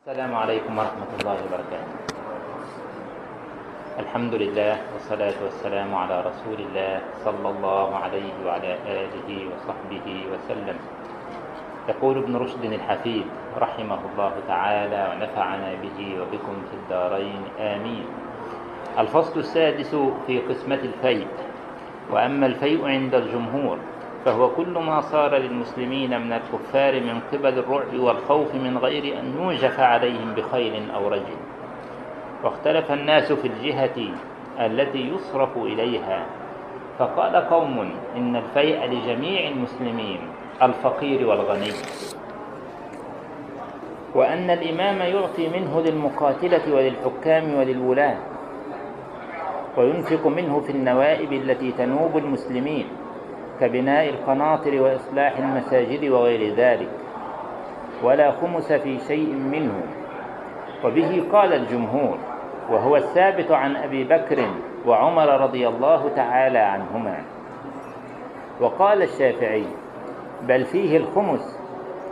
السلام عليكم ورحمة الله وبركاته. الحمد لله والصلاة والسلام على رسول الله صلى الله عليه وعلى آله وصحبه وسلم. يقول ابن رشد الحفيد رحمه الله تعالى ونفعنا به وبكم في الدارين آمين. الفصل السادس في قسمة الفيء. وأما الفيء عند الجمهور فهو كل ما صار للمسلمين من الكفار من قبل الرعب والخوف من غير أن يوجف عليهم بخيل أو رجل. واختلف الناس في الجهة التي يصرف إليها. فقال قوم إن الفيء لجميع المسلمين الفقير والغني. وأن الإمام يعطي منه للمقاتلة وللحكام وللولاة. وينفق منه في النوائب التي تنوب المسلمين. كبناء القناطر وإصلاح المساجد وغير ذلك ولا خمس في شيء منه. وبه قال الجمهور وهو الثابت عن أبي بكر وعمر رضي الله تعالى عنهما. وقال الشافعي بل فيه الخمس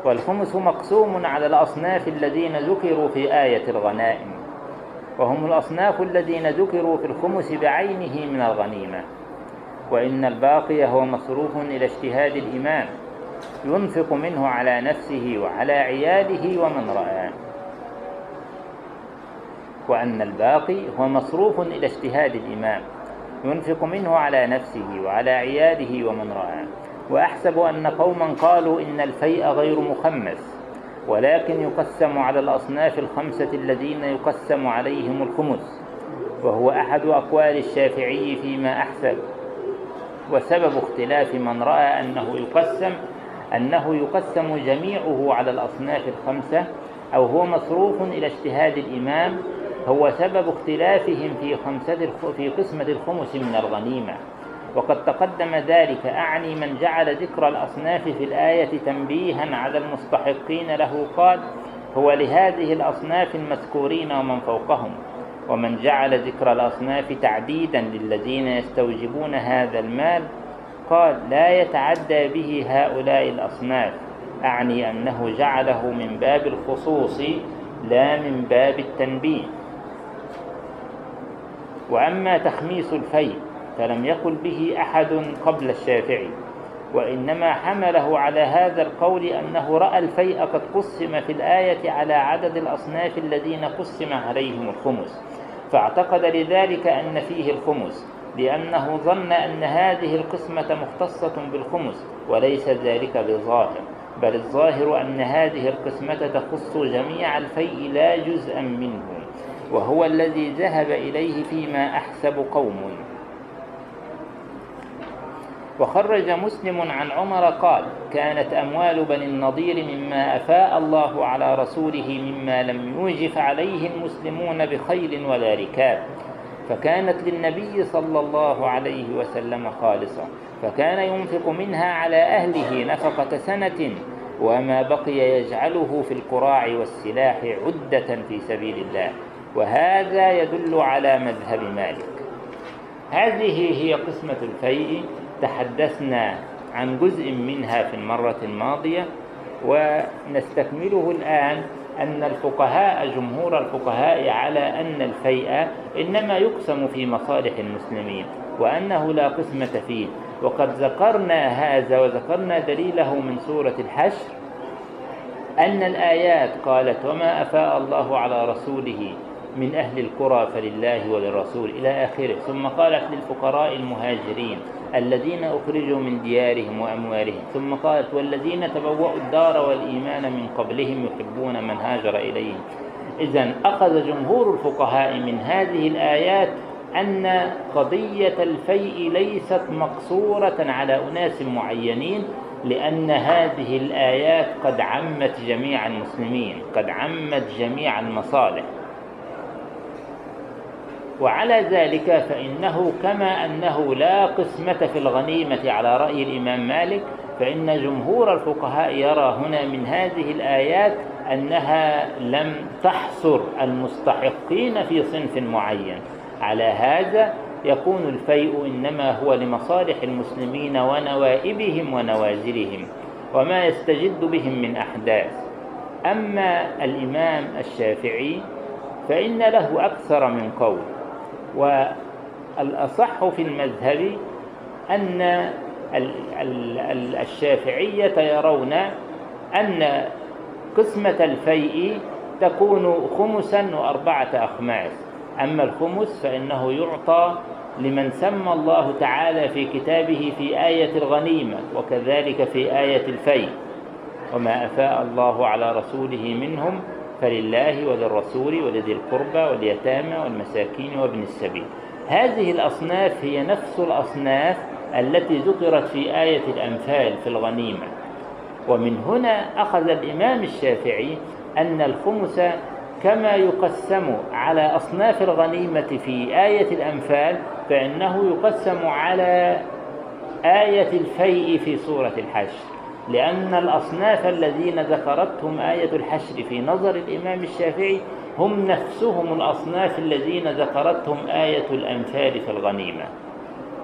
والخمس مقسوم على الأصناف الذين ذكروا في آية الغنائم وهم الأصناف الذين ذكروا في الخمس بعينه من الغنيمة. وإن الباقي هو مصروف إلى اجتهاد الإمام ينفق منه على نفسه وعلى عياله ومن رآه وأن الباقي هو مصروف إلى اجتهاد الإمام ينفق منه على نفسه وعلى عياله ومن رآه وأحسب أن قوما قالوا إن الفيء غير مخمس ولكن يقسم على الأصناف الخمسة الذين يقسم عليهم الخمس وهو أحد أقوال الشافعي فيما أحسب. وسبب اختلاف من رأى أنه يقسم أنه يقسم جميعه على الأصناف الخمسة أو هو مصروف إلى اجتهاد الإمام هو سبب اختلافهم في خمسة في قسمة الخمس من الغنيمة. وقد تقدم ذلك أعني من جعل ذكر الأصناف في الآية تنبيها على المستحقين له قال هو لهذه الأصناف المذكورين ومن فوقهم. ومن جعل ذكر الأصناف تعديدا للذين يستوجبون هذا المال قال لا يتعدى به هؤلاء الأصناف. أعني أنه جعله من باب الخصوص لا من باب التنبيه. وأما تخميس الفيء فلم يقل به أحد قبل الشافعي. وإنما حمله على هذا القول أنه رأى الفيء قد قسم في الآية على عدد الأصناف الذين قسم عليهم الخمس. فاعتقد لذلك أن فيه الخمس لأنه ظن أن هذه القسمة مختصة بالخمس وليس ذلك بظاهر بل الظاهر أن هذه القسمة تخص جميع الفيء لا جزءا منه وهو الذي ذهب إليه فيما أحسب قوم. وخرج مسلم عن عمر قال كانت أموال بني النضير مما أفاء الله على رسوله مما لم يوجف عليه المسلمون بخيل ولا ركاب فكانت للنبي صلى الله عليه وسلم خالصة فكان ينفق منها على أهله نفقة سنة وما بقي يجعله في القراع والسلاح عدة في سبيل الله وهذا يدل على مذهب مالك. هذه هي قسمة الفيء. تحدثنا عن جزء منها في المرة الماضية ونستكمله الآن أن الفقهاء جمهور الفقهاء على أن الفيء إنما يقسم في مصالح المسلمين وأنه لا قسمة فيه. وقد ذكرنا هذا وذكرنا دليله من سورة الحشر أن الآيات قالت وما أفاء الله على رسوله من أهل القرى فلله وللرسول إلى آخره. ثم قالت للفقراء المهاجرين الذين أخرجوا من ديارهم وأموالهم. ثم قالت والذين تبوأوا الدار والإيمان من قبلهم يحبون من هاجر إليهم. إذا أخذ جمهور الفقهاء من هذه الآيات أن قضية الفيء ليست مقصورة على أناس معينين لأن هذه الآيات قد عمت جميع المسلمين قد عمت جميع المصالح. وعلى ذلك فإنه كما أنه لا قسمة في الغنيمة على رأي الإمام مالك فإن جمهور الفقهاء يرى هنا من هذه الآيات أنها لم تحصر المستحقين في صنف معين. على هذا يكون الفيء إنما هو لمصالح المسلمين ونوائبهم ونوازلهم وما يستجد بهم من أحداث. أما الإمام الشافعي فإن له أكثر من قول والأصح في المذهب أن الشافعية يرون أن قسمة الفيء تكون خمسا وأربعة أخماس. أما الخمس فإنه يعطى لمن سمى الله تعالى في كتابه في آية الغنيمة وكذلك في آية الفيء. وما أفاء الله على رسوله منهم فلله وللرسول ولذي القربى واليتامى والمساكين وابن السبيل. هذه الأصناف هي نفس الأصناف التي ذكرت في آية الأنفال في الغنيمة. ومن هنا أخذ الإمام الشافعي أن الخمس كما يقسم على أصناف الغنيمة في آية الأنفال فإنه يقسم على آية الفيء في سورة الحشر لأن الأصناف الذين ذكرتهم آية الحشر في نظر الإمام الشافعي هم نفسهم الأصناف الذين ذكرتهم آية الأنفال في الغنيمة.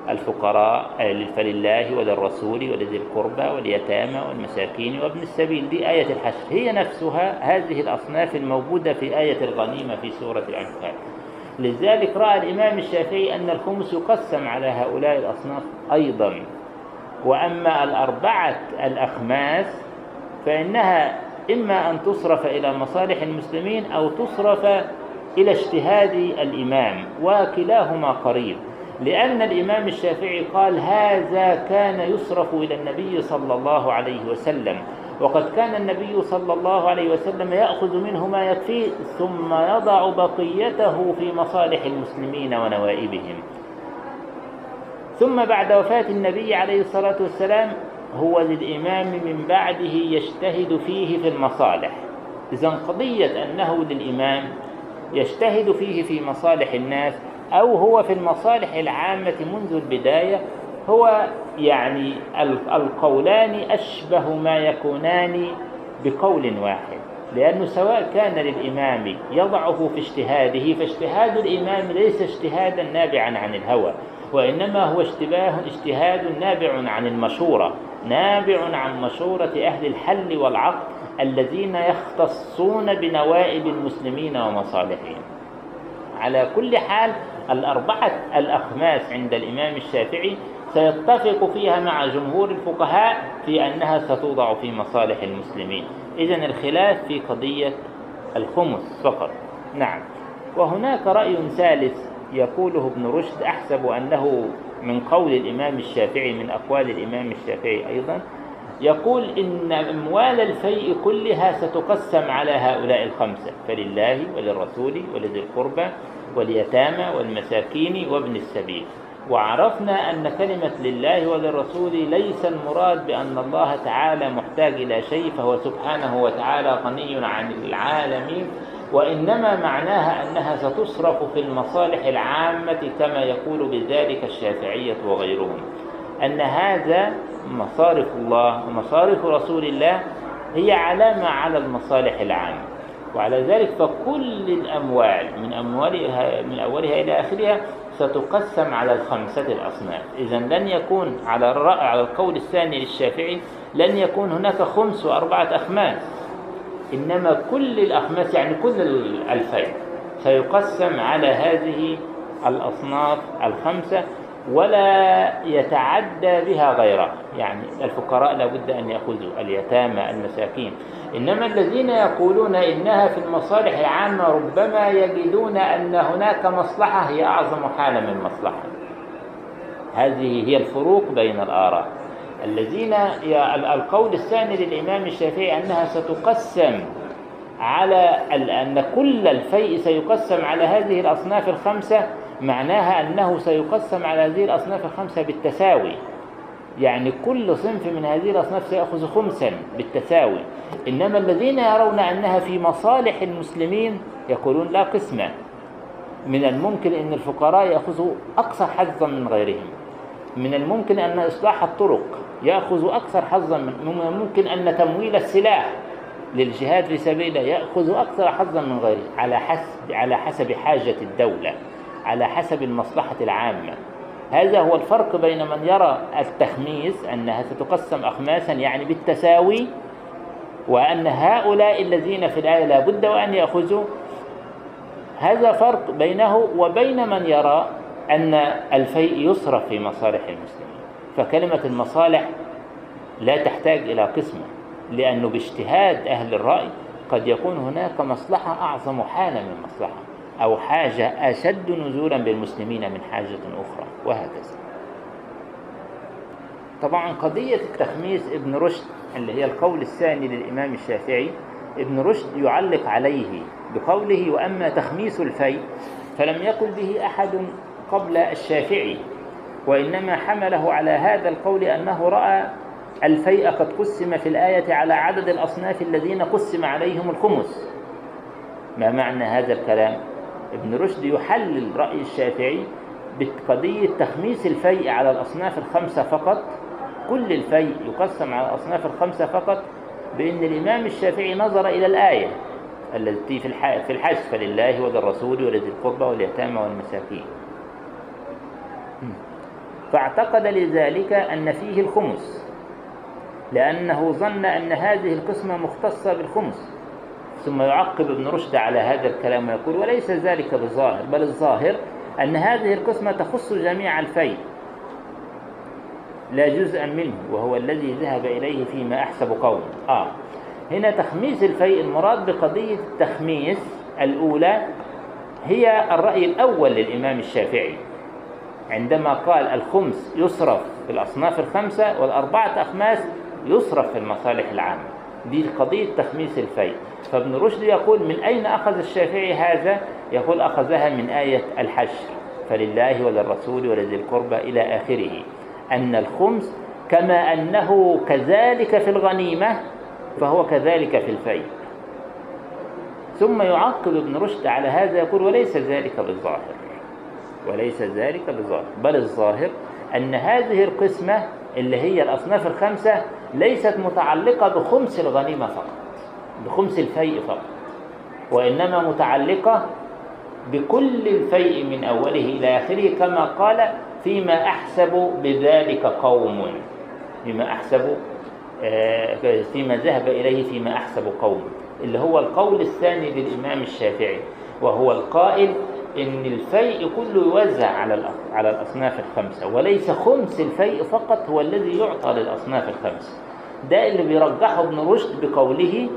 الفقراء فلله وللرسول ولذي القربى واليتامى والمساكين وابن السبيل دي آية الحشر. هي نفسها هذه الأصناف الموجودة في آية الغنيمة في سورة الأنفال. لذلك رأى الإمام الشافعي أن الخمس يقسم على هؤلاء الأصناف أيضا. وأما الأربعة الأخماس فإنها إما أن تصرف إلى مصالح المسلمين أو تصرف إلى اجتهاد الإمام وكلاهما قريب. لأن الإمام الشافعي قال هذا كان يصرف إلى النبي صلى الله عليه وسلم وقد كان النبي صلى الله عليه وسلم يأخذ منه ما يكفيه ثم يضع بقيته في مصالح المسلمين ونوائبهم. ثم بعد وفاة النبي عليه الصلاة والسلام هو للإمام من بعده يجتهد فيه في المصالح. إذا قضية أنه للإمام يجتهد فيه في مصالح الناس أو هو في المصالح العامة منذ البداية هو يعني القولان أشبه ما يكونان بقول واحد. لأنه سواء كان للإمام يضعه في اجتهاده فاجتهاد الإمام ليس اجتهادا نابعا عن الهوى. وإنما هو اشتباه اجتهاد نابع عن المشورة نابع عن مشورة أهل الحل والعقد الذين يختصون بنوائب المسلمين ومصالحهم. على كل حال الأربعة الأخماس عند الإمام الشافعي سيتفق فيها مع جمهور الفقهاء في أنها ستوضع في مصالح المسلمين. إذن الخلاف في قضية الخمس فقط. نعم. وهناك رأي ثالث يقوله ابن رشد أحسب أنه من قول الإمام الشافعي من أقوال الإمام الشافعي أيضا يقول إن أموال الفيء كلها ستقسم على هؤلاء الخمسة فلله وللرسول ولذي القربى واليتامى والمساكين وابن السبيل. وعرفنا أن كلمة لله وللرسول ليس المراد بأن الله تعالى محتاج إلى شيء فهو سبحانه وتعالى غني عن العالمين. وإنما معناها أنها ستصرف في المصالح العامة كما يقول بذلك الشافعية وغيرهم أن هذا مصارف الله ومصارف رسول الله هي علامة على المصالح العامة. وعلى ذلك فكل الأموال من أموالها من أولها إلى آخرها ستقسم على الخمسة الأصناف. إذا لن يكون على الرأي على القول الثاني للشافعي لن يكون هناك خمس وأربعة أخماس. إنما كل الأخماس يعني كل الفيء سيقسم على هذه الأصناف الخمسة ولا يتعدى بها غيرها. يعني الفقراء لابد أن يأخذوا اليتامى المساكين. إنما الذين يقولون إنها في المصالح العامة ربما يجدون أن هناك مصلحة هي أعظم حالة من مصلحة. هذه هي الفروق بين الآراء. الذين القول الثاني للإمام الشافعي أنها ستقسم على أن كل الفيء سيقسم على هذه الأصناف الخمسة معناها أنه سيقسم على هذه الأصناف الخمسة بالتساوي. يعني كل صنف من هذه الأصناف سيأخذ خمسا بالتساوي. إنما الذين يرون أنها في مصالح المسلمين يقولون لا قسمة. من الممكن أن الفقراء يأخذوا أقصى حظا من غيرهم. من الممكن أن إصلاح الطرق. يأخذ أكثر حظا من الممكن أن تمويل السلاح للجهاد في سبيله يأخذ أكثر حظا من غيره على حسب على حسب حاجة الدولة على حسب المصلحة العامة. هذا هو الفرق بين من يرى التخميس أنها ستقسم أخماسا يعني بالتساوي وأن هؤلاء الذين في الآية لا بد وأن يأخذوا. هذا فرق بينه وبين من يرى أن الفيء يصرف في مصالح المسلمين. فكلمة المصالح لا تحتاج إلى قسمة لأنه باجتهاد أهل الرأي قد يكون هناك مصلحة أعظم حالا من مصلحة أو حاجة أشد نزولا بالمسلمين من حاجة أخرى وهكذا. طبعا قضية التخميس ابن رشد اللي هي القول الثاني للإمام الشافعي ابن رشد يعلق عليه بقوله وأما تخميس الفيء فلم يقل به أحد قبل الشافعي وإنما حمله على هذا القول أنه رأى الفيء قد قسم في الآية على عدد الأصناف الذين قسم عليهم الخمس. ما معنى هذا الكلام؟ ابن رشد يحلل رأي الشافعي بقضية تخميس الفيء على الأصناف الخمسة فقط. كل الفيء يقسم على الأصناف الخمسة فقط بأن الإمام الشافعي نظر إلى الآية التي في الحج فلله وللرسول ولذي القربى واليتامى والمساكين. فاعتقد لذلك أن فيه الخمس لأنه ظن أن هذه القسمة مختصة بالخمس. ثم يعقب ابن رشد على هذا الكلام ويقول وليس ذلك بالظاهر بل الظاهر أن هذه القسمة تخص جميع الفيء لا جزءا منه وهو الذي ذهب إليه فيما أحسب قوم آه. هنا تخميس الفيء المراد بقضية التخميس الأولى هي الرأي الأول للإمام الشافعي. عندما قال الخمس يصرف في الأصناف الخمسة والأربعة أخماس يصرف في المصالح العامة. دي قضية تخميس الفيء. فابن رشد يقول من أين أخذ الشافعي هذا؟ يقول أخذها من آية الحشر. فلله وللرسول ولذي القربى إلى آخره. أن الخمس كما أنه كذلك في الغنيمة فهو كذلك في الفيء. ثم يعقب ابن رشد على هذا يقول وليس ذلك بالظاهر. وليس ذلك بالظاهر بل الظاهر أن هذه القسمة اللي هي الأصناف الخمسة ليست متعلقة بخمس الغنيمة فقط بخمس الفيء فقط وإنما متعلقة بكل الفيء من أوله إلى آخره كما قال فيما أحسب بذلك قوم فيما أحسب آه، فيما ذهب إليه فيما أحسب قوم. اللي هو القول الثاني للإمام الشافعي وهو القائل إن الفيء كله يوزع على على الأصناف الخمسة وليس خمس الفيء فقط هو الذي يعطى للأصناف الخمسة ده اللي بيرجحه ابن رشد بقوله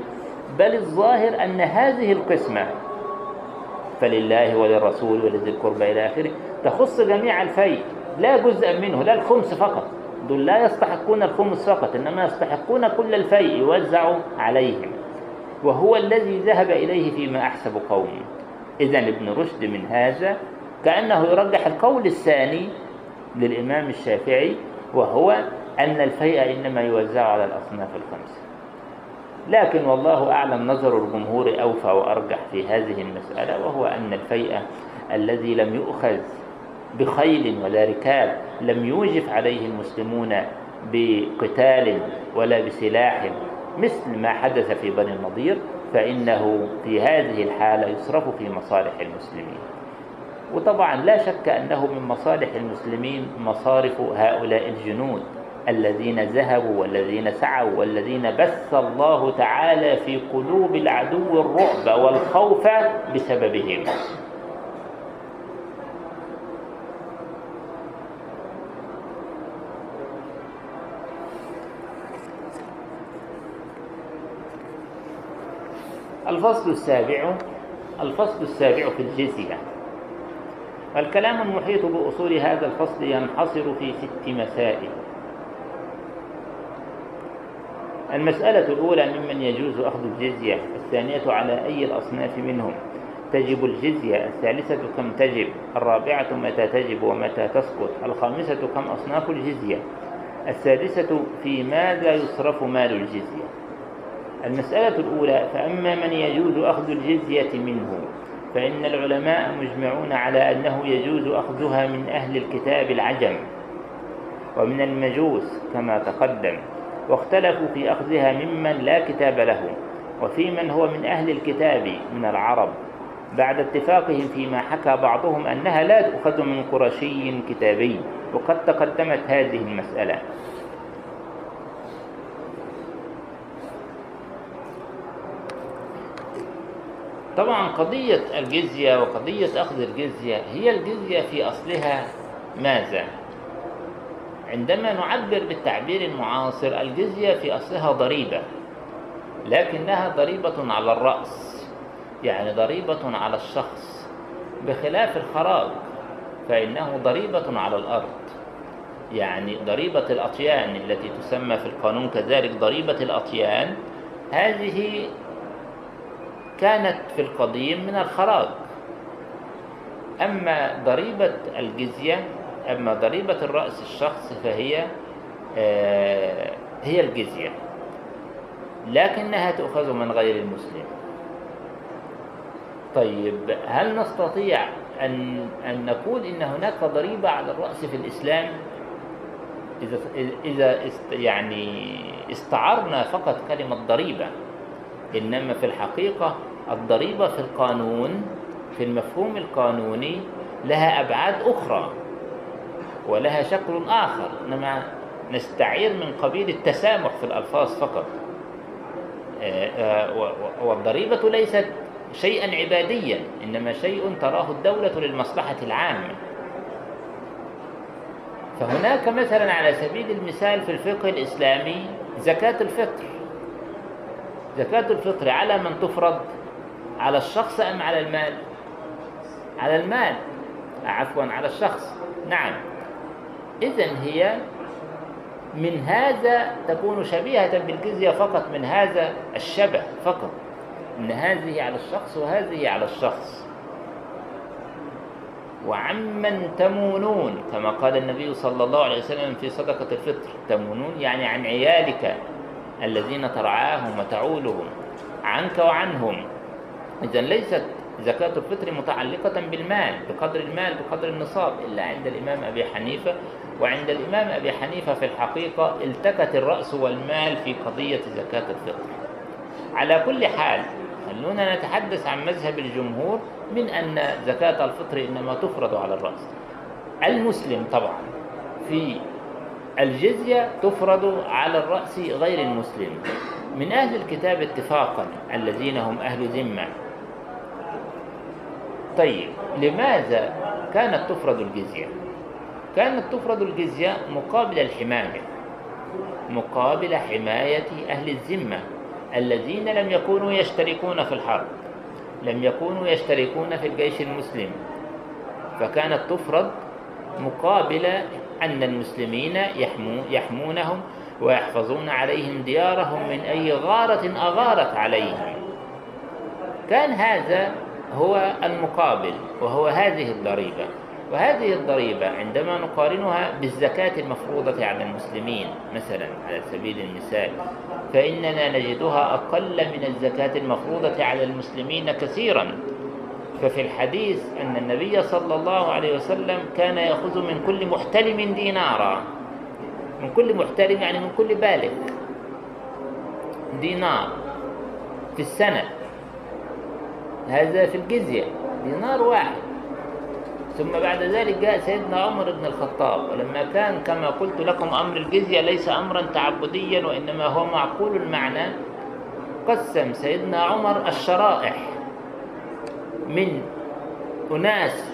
بل الظاهر أن هذه القسمة فلله وللرسول ولذي القربى إلى آخره تخص جميع الفيء لا جزءا منه لا الخمس فقط. دول لا يستحقون الخمس فقط إنما يستحقون كل الفيء يوزع عليهم وهو الذي ذهب إليه فيما أحسب قومه إذا ابن رشد من هذا كأنه يرجح القول الثاني للإمام الشافعي وهو أن الفيء إنما يوزع على الأصناف الخمسة. لكن والله أعلم نظر الجمهور أوفى وأرجح في هذه المسألة وهو أن الفيء الذي لم يؤخذ بخيل ولا ركاب لم يوجف عليه المسلمون بقتال ولا بسلاح مثل ما حدث في بني النضير فإنه في هذه الحالة يصرف في مصالح المسلمين. وطبعا لا شك أنه من مصالح المسلمين مصارف هؤلاء الجنود الذين ذهبوا والذين سعوا والذين بث الله تعالى في قلوب العدو الرعب والخوف بسببهم. الفصل السابع الفصل السابع في الجزية الكلام المحيط بأصول هذا الفصل ينحصر في ست مسائل. المسألة الأولى ممن يجوز أخذ الجزية الثانية على أي الأصناف منهم؟ تجب الجزية الثالثة كم تجب؟ الرابعة متى تجب ومتى تسقط؟ الخامسة كم أصناف الجزية؟ السادسة في ماذا يصرف مال الجزية؟ المسألة الأولى فأما من يجوز أخذ الجزية منه فإن العلماء مجمعون على أنه يجوز أخذها من أهل الكتاب العجم ومن المجوس كما تقدم واختلفوا في أخذها ممن لا كتاب له وفي من هو من أهل الكتاب من العرب بعد اتفاقهم فيما حكى بعضهم أنها لا تؤخذ من قرشي كتابي وقد تقدمت هذه المسألة. طبعا قضية الجزية وقضية أخذ الجزية هي الجزية في أصلها ماذا؟ عندما نعبر بالتعبير المعاصر الجزية في أصلها ضريبة لكنها ضريبة على الرأس يعني ضريبة على الشخص بخلاف الخراج فإنه ضريبة على الأرض يعني ضريبة الأطيان التي تسمى في القانون كذلك ضريبة الأطيان هذه كانت في القديم من الخراج. أما ضريبة الجزية أما ضريبة الرأس الشخص فهي آه هي الجزية لكنها تؤخذ من غير المسلم. طيب هل نستطيع أن أن نقول إن هناك ضريبة على الرأس في الإسلام؟ إذا إذا است يعني استعرنا فقط كلمة ضريبة إنما في الحقيقة الضريبة في القانون في المفهوم القانوني لها أبعاد أخرى ولها شكل آخر. إنما نستعير من قبيل التسامح في الألفاظ فقط. والضريبة ليست شيئا عباديا إنما شيء تراه الدولة للمصلحة العامة. فهناك مثلا على سبيل المثال في الفقه الإسلامي زكاة الفطر. زكاة الفطر على من تفرض على الشخص أم على المال؟ على المال. عفوا على الشخص. نعم. إذا هي من هذا تكون شبيهة بالجزية فقط من هذا الشبه فقط. إن هذه على الشخص وهذه على الشخص. وعمن تمونون كما قال النبي صلى الله عليه وسلم في صدقة الفطر. تمونون يعني عن عيالك الذين ترعاهم وتعولهم عنك وعنهم. إذا ليست زكاة الفطر متعلقة بالمال بقدر المال بقدر النصاب إلا عند الإمام أبي حنيفة. وعند الإمام أبي حنيفة في الحقيقة التقت الرأس والمال في قضية زكاة الفطر. على كل حال خلونا نتحدث عن مذهب الجمهور من أن زكاة الفطر إنما تفرض على الرأس. المسلم طبعا في الجزية تفرض على الرأس غير المسلم. من أهل الكتاب اتفاقا الذين هم أهل ذمة طيب لماذا كانت تفرض الجزية؟ كانت تفرض الجزية مقابل الحماية مقابل حماية أهل الذمة الذين لم يكونوا يشتركون في الحرب لم يكونوا يشتركون في الجيش المسلم. فكانت تفرض مقابل أن المسلمين يحمو يحمونهم ويحفظون عليهم ديارهم من أي غارة أغارت عليهم. كان هذا هو المقابل وهو هذه الضريبة. وهذه الضريبة عندما نقارنها بالزكاة المفروضة على المسلمين مثلا على سبيل المثال فإننا نجدها أقل من الزكاة المفروضة على المسلمين كثيرا. ففي الحديث أن النبي صلى الله عليه وسلم كان يأخذ من كل محتلم دينارا. من كل محتلم يعني من كل بالغ. دينار. في السنة. هذا في الجزية دينار واحد. ثم بعد ذلك جاء سيدنا عمر بن الخطاب ولما كان كما قلت لكم أمر الجزية ليس أمرا تعبديا وإنما هو معقول المعنى. قسم سيدنا عمر الشرائح من أناس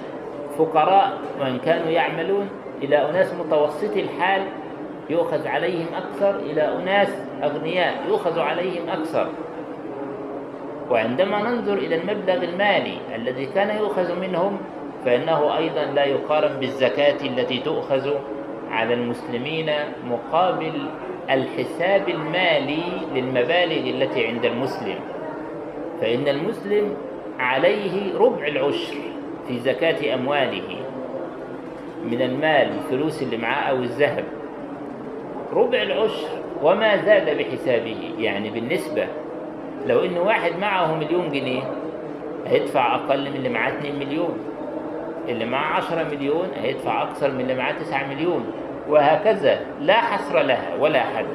فقراء وإن كانوا يعملون إلى أناس متوسطي الحال يؤخذ عليهم أكثر إلى أناس أغنياء يؤخذ عليهم أكثر. وعندما ننظر إلى المبلغ المالي الذي كان يؤخذ منهم فإنه أيضا لا يقارن بالزكاة التي تؤخذ على المسلمين مقابل الحساب المالي للمبالغ التي عند المسلم. فإن المسلم عليه ربع العشر في زكاة أمواله من المال الفلوس اللي معاه أو الذهب. ربع العشر وما زاد بحسابه يعني بالنسبة لو إن واحد معه مليون جنيه هيدفع أقل من اللي معاه 2 مليون. اللي معاه 10 مليون هيدفع أكثر من اللي معاه 9 مليون. وهكذا لا حصر لها ولا حد.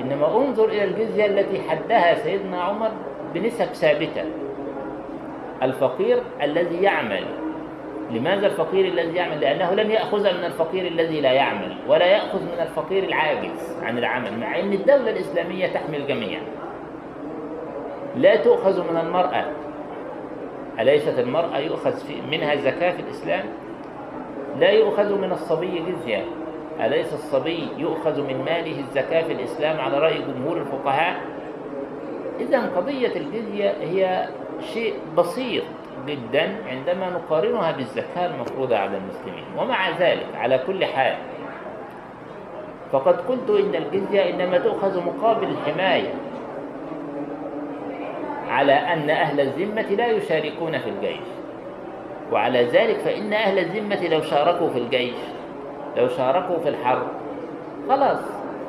إنما انظر إلى الجزية التي حدها سيدنا عمر بنسب ثابتة. الفقير الذي يعمل. لماذا الفقير الذي يعمل؟ لأنه لم يأخذ من الفقير الذي لا يعمل ولا يأخذ من الفقير العاجز عن العمل مع أن الدولة الإسلامية تحمي الجميع لا تؤخذ من المرأة. أليست المرأة يؤخذ منها زكاة في الإسلام؟ لا يؤخذ من الصبي جزية. أليس الصبي يؤخذ من ماله الزكاة في الإسلام على رأي جمهور الفقهاء؟ إذا قضية الجزية هي شيء بسيط جدا عندما نقارنها بالزكاة المفروضة على المسلمين. ومع ذلك على كل حال فقد قلت إن الجزية إنما تؤخذ مقابل الحماية. على أن أهل الذمة لا يشاركون في الجيش. وعلى ذلك فإن أهل الذمة لو شاركوا في الجيش لو شاركوا في الحرب خلاص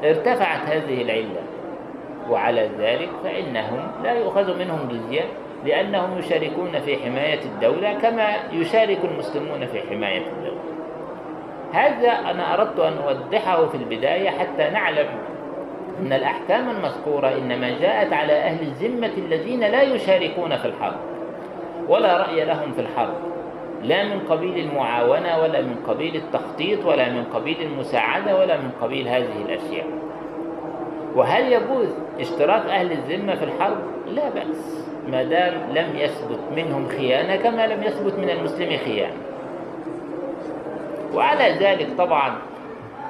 ارتفعت هذه العلة. وعلى ذلك فإنهم لا يؤخذ منهم جزية لأنهم يشاركون في حماية الدولة كما يشارك المسلمون في حماية الدولة. هذا أنا أردت أن أوضحه في البداية حتى نعلم أن الأحكام المذكورة إنما جاءت على أهل الذمة الذين لا يشاركون في الحرب ولا رأي لهم في الحرب لا من قبيل المعاونة ولا من قبيل التخطيط ولا من قبيل المساعدة ولا من قبيل هذه الأشياء وهل يجوز اشتراك أهل الذمة في الحرب؟ لا بأس ما دام لم يثبت منهم خيانة كما لم يثبت من المسلم خيانة وعلى ذلك طبعا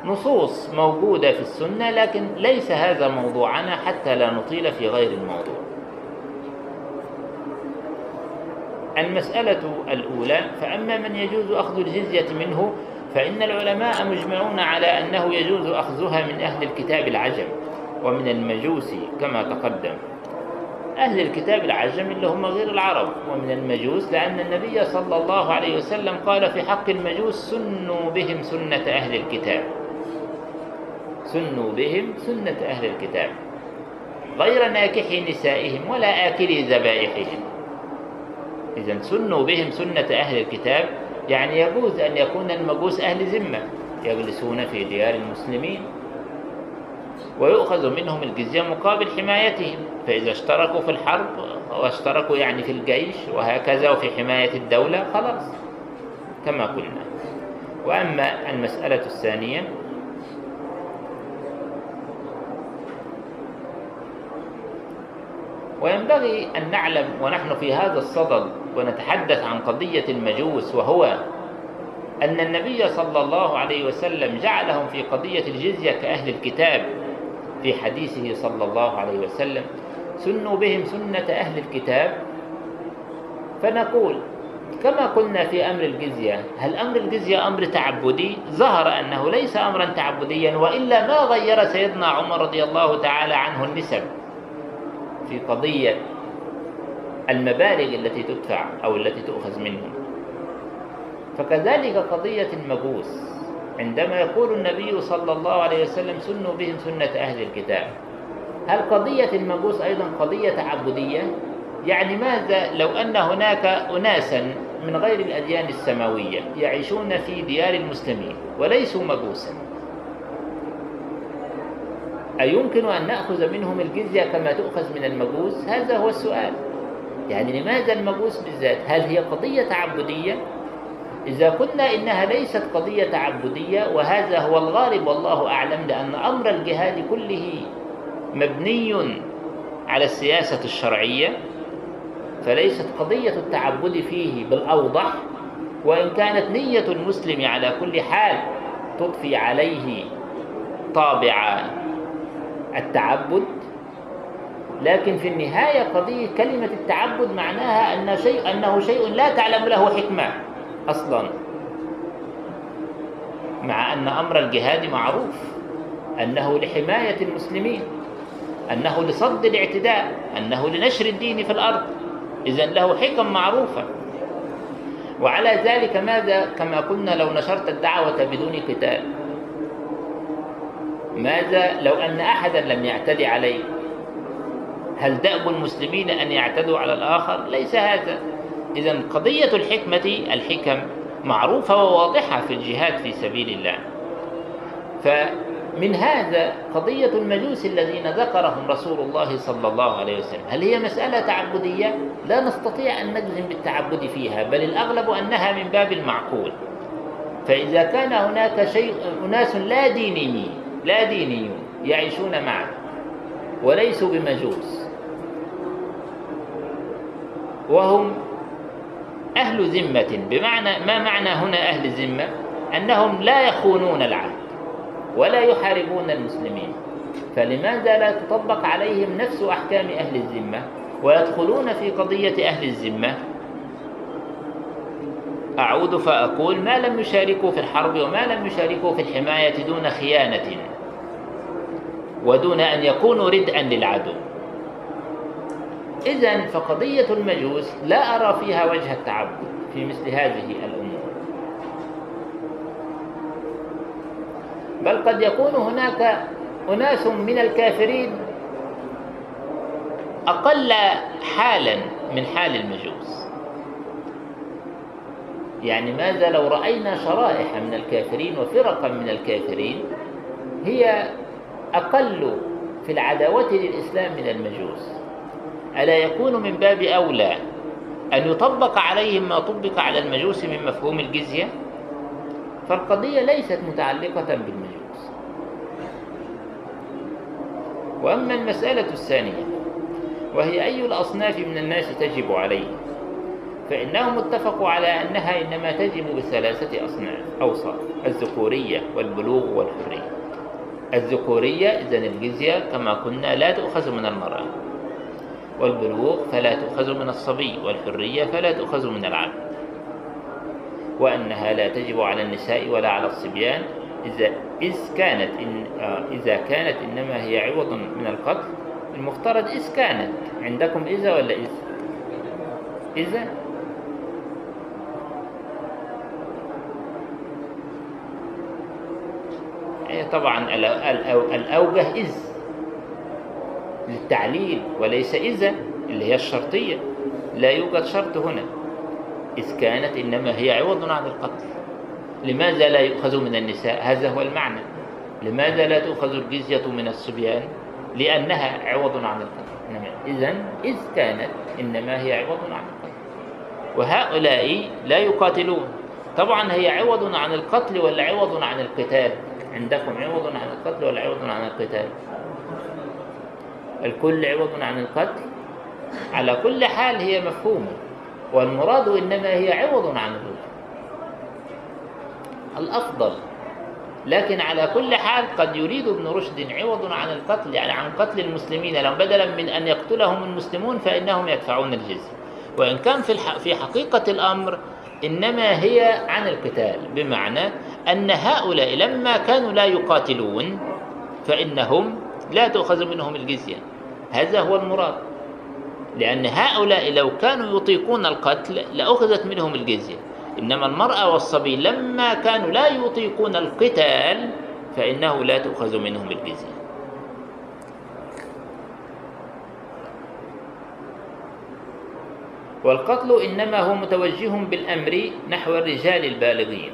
نصوص موجودة في السنة لكن ليس هذا موضوعنا حتى لا نطيل في غير الموضوع. المسألة الأولى فأما من يجوز أخذ الجزية منه فإن العلماء مجمعون على أنه يجوز أخذها من أهل الكتاب العجم ومن المجوس كما تقدم. أهل الكتاب العجم اللي هم غير العرب ومن المجوس لأن النبي صلى الله عليه وسلم قال في حق المجوس سنوا بهم سنة أهل الكتاب. سنوا بهم سنة أهل الكتاب غير ناكحي نسائهم ولا آكلي ذبائحهم. إذا سنوا بهم سنة أهل الكتاب يعني يجوز أن يكون المجوس أهل ذمة يجلسون في ديار المسلمين ويؤخذ منهم الجزية مقابل حمايتهم فإذا اشتركوا في الحرب واشتركوا يعني في الجيش وهكذا وفي حماية الدولة خلاص كما قلنا. وأما المسألة الثانية وينبغي أن نعلم ونحن في هذا الصدد ونتحدث عن قضية المجوس وهو أن النبي صلى الله عليه وسلم جعلهم في قضية الجزية كأهل الكتاب في حديثه صلى الله عليه وسلم سنوا بهم سنة أهل الكتاب. فنقول كما قلنا في أمر الجزية هل أمر الجزية أمر تعبدي؟ ظهر أنه ليس أمرا تعبديا وإلا ما غير سيدنا عمر رضي الله تعالى عنه النسب. في قضية المبالغ التي تدفع أو التي تؤخذ منهم فكذلك قضية المبوس عندما يقول النبي صلى الله عليه وسلم سنوا بهم سنة أهل الكتاب. هل قضية المبوس أيضا قضية تعبدية؟ يعني ماذا لو أن هناك أناسا من غير الأديان السماوية يعيشون في ديار المسلمين وليسوا مبوسا؟ أيمكن أن نأخذ منهم الجزية كما تؤخذ من المجوس؟ هذا هو السؤال يعني لماذا المجوس بالذات؟ هل هي قضية تعبدية؟ إذا قلنا إنها ليست قضية تعبدية وهذا هو الغالب والله أعلم لأن أمر الجهاد كله مبني على السياسة الشرعية فليست قضية التعبد فيه بالأوضح وإن كانت نية المسلم على كل حال تضفي عليه طابع التعبد لكن في النهاية قضية كلمة التعبد معناها أن شيء أنه شيء لا تعلم له حكمة أصلا مع أن أمر الجهاد معروف أنه لحماية المسلمين أنه لصد الاعتداء أنه لنشر الدين في الأرض. إذا له حكم معروفة. وعلى ذلك ماذا كما قلنا لو نشرت الدعوة بدون قتال. ماذا لو أن أحدا لم يعتدي عليك هل دأب المسلمين أن يعتدوا على الآخر؟ ليس هذا. إذا قضية الحكمة الحكم معروفة وواضحة في الجهاد في سبيل الله. فمن هذا قضية المجوس الذين ذكرهم رسول الله صلى الله عليه وسلم. هل هي مسألة تعبدية؟ لا نستطيع أن نجزم بالتعبد فيها بل الأغلب أنها من باب المعقول. فإذا كان هناك شيء أناس لا دينيين لا دينيون يعيشون معا وليسوا بمجوس. وهم أهل ذمة. بمعنى ما معنى هنا أهل ذمة؟ أنهم لا يخونون العهد ولا يحاربون المسلمين. فلماذا لا تطبق عليهم نفس أحكام أهل الذمة ويدخلون في قضية أهل الذمة؟ أعود فأقول ما لم يشاركوا في الحرب وما لم يشاركوا في الحماية دون خيانة ودون أن يكونوا ردءا للعدو. إذا فقضية المجوس لا أرى فيها وجه التعبد في مثل هذه الأمور. بل قد يكون هناك أناس من الكافرين أقل حالا من حال المجوس. يعني ماذا لو رأينا شرائح من الكافرين وفرقا من الكافرين هي أقل في العداوة للإسلام من المجوس. ألا يكون من باب أولى أن يطبق عليهم ما طبق على المجوس من مفهوم الجزية؟ فالقضية ليست متعلقة بالمجوس. وأما المسألة الثانية وهي أي الأصناف من الناس تجب عليه؟ فإنهم اتفقوا على أنها إنما تجب بثلاثة أصناف أوصاف الذكورية والبلوغ والحرية. الذكورية إذا الجزية كما قلنا لا تؤخذ من المرأة. والبلوغ فلا تؤخذ من الصبي والحرية فلا تؤخذ من العبد. وأنها لا تجب على النساء ولا على الصبيان إذا إذ كانت إن آه إذا كانت إنما هي عوض من القتل المفترض إذ كانت. عندكم إذا ولا إذ؟ إذا؟ طبعا الأوجه إذ للتعليل وليس إذا اللي هي الشرطية. لا يوجد شرط هنا. إذ كانت إنما هي عوض عن القتل. لماذا لا يؤخذ من النساء؟ هذا هو المعنى. لماذا لا تؤخذ الجزية من الصبيان؟ لأنها عوض عن القتل. إذا إذ كانت إنما هي عوض عن القتل. وهؤلاء لا يقاتلون. طبعا هي عوض عن القتل ولا عوض عن القتال؟ عندكم عوض عن القتل ولا عوض عن القتال؟ الكل عوض عن القتل؟ على كل حال هي مفهومة والمراد إنما هي عوض عن الأفضل لكن على كل حال قد يريد ابن رشد عوض عن القتل يعني عن قتل المسلمين لو بدلا من أن يقتلهم المسلمون فإنهم يدفعون الجزية. وإن كان في في حقيقة الأمر إنما هي عن القتال بمعنى أن هؤلاء لما كانوا لا يقاتلون فإنهم لا تؤخذ منهم الجزية. هذا هو المراد. لأن هؤلاء لو كانوا يطيقون القتل لأخذت منهم الجزية. إنما المرأة والصبي لما كانوا لا يطيقون القتال فإنه لا تؤخذ منهم الجزية. والقتل إنما هو متوجه بالأمر نحو الرجال البالغين.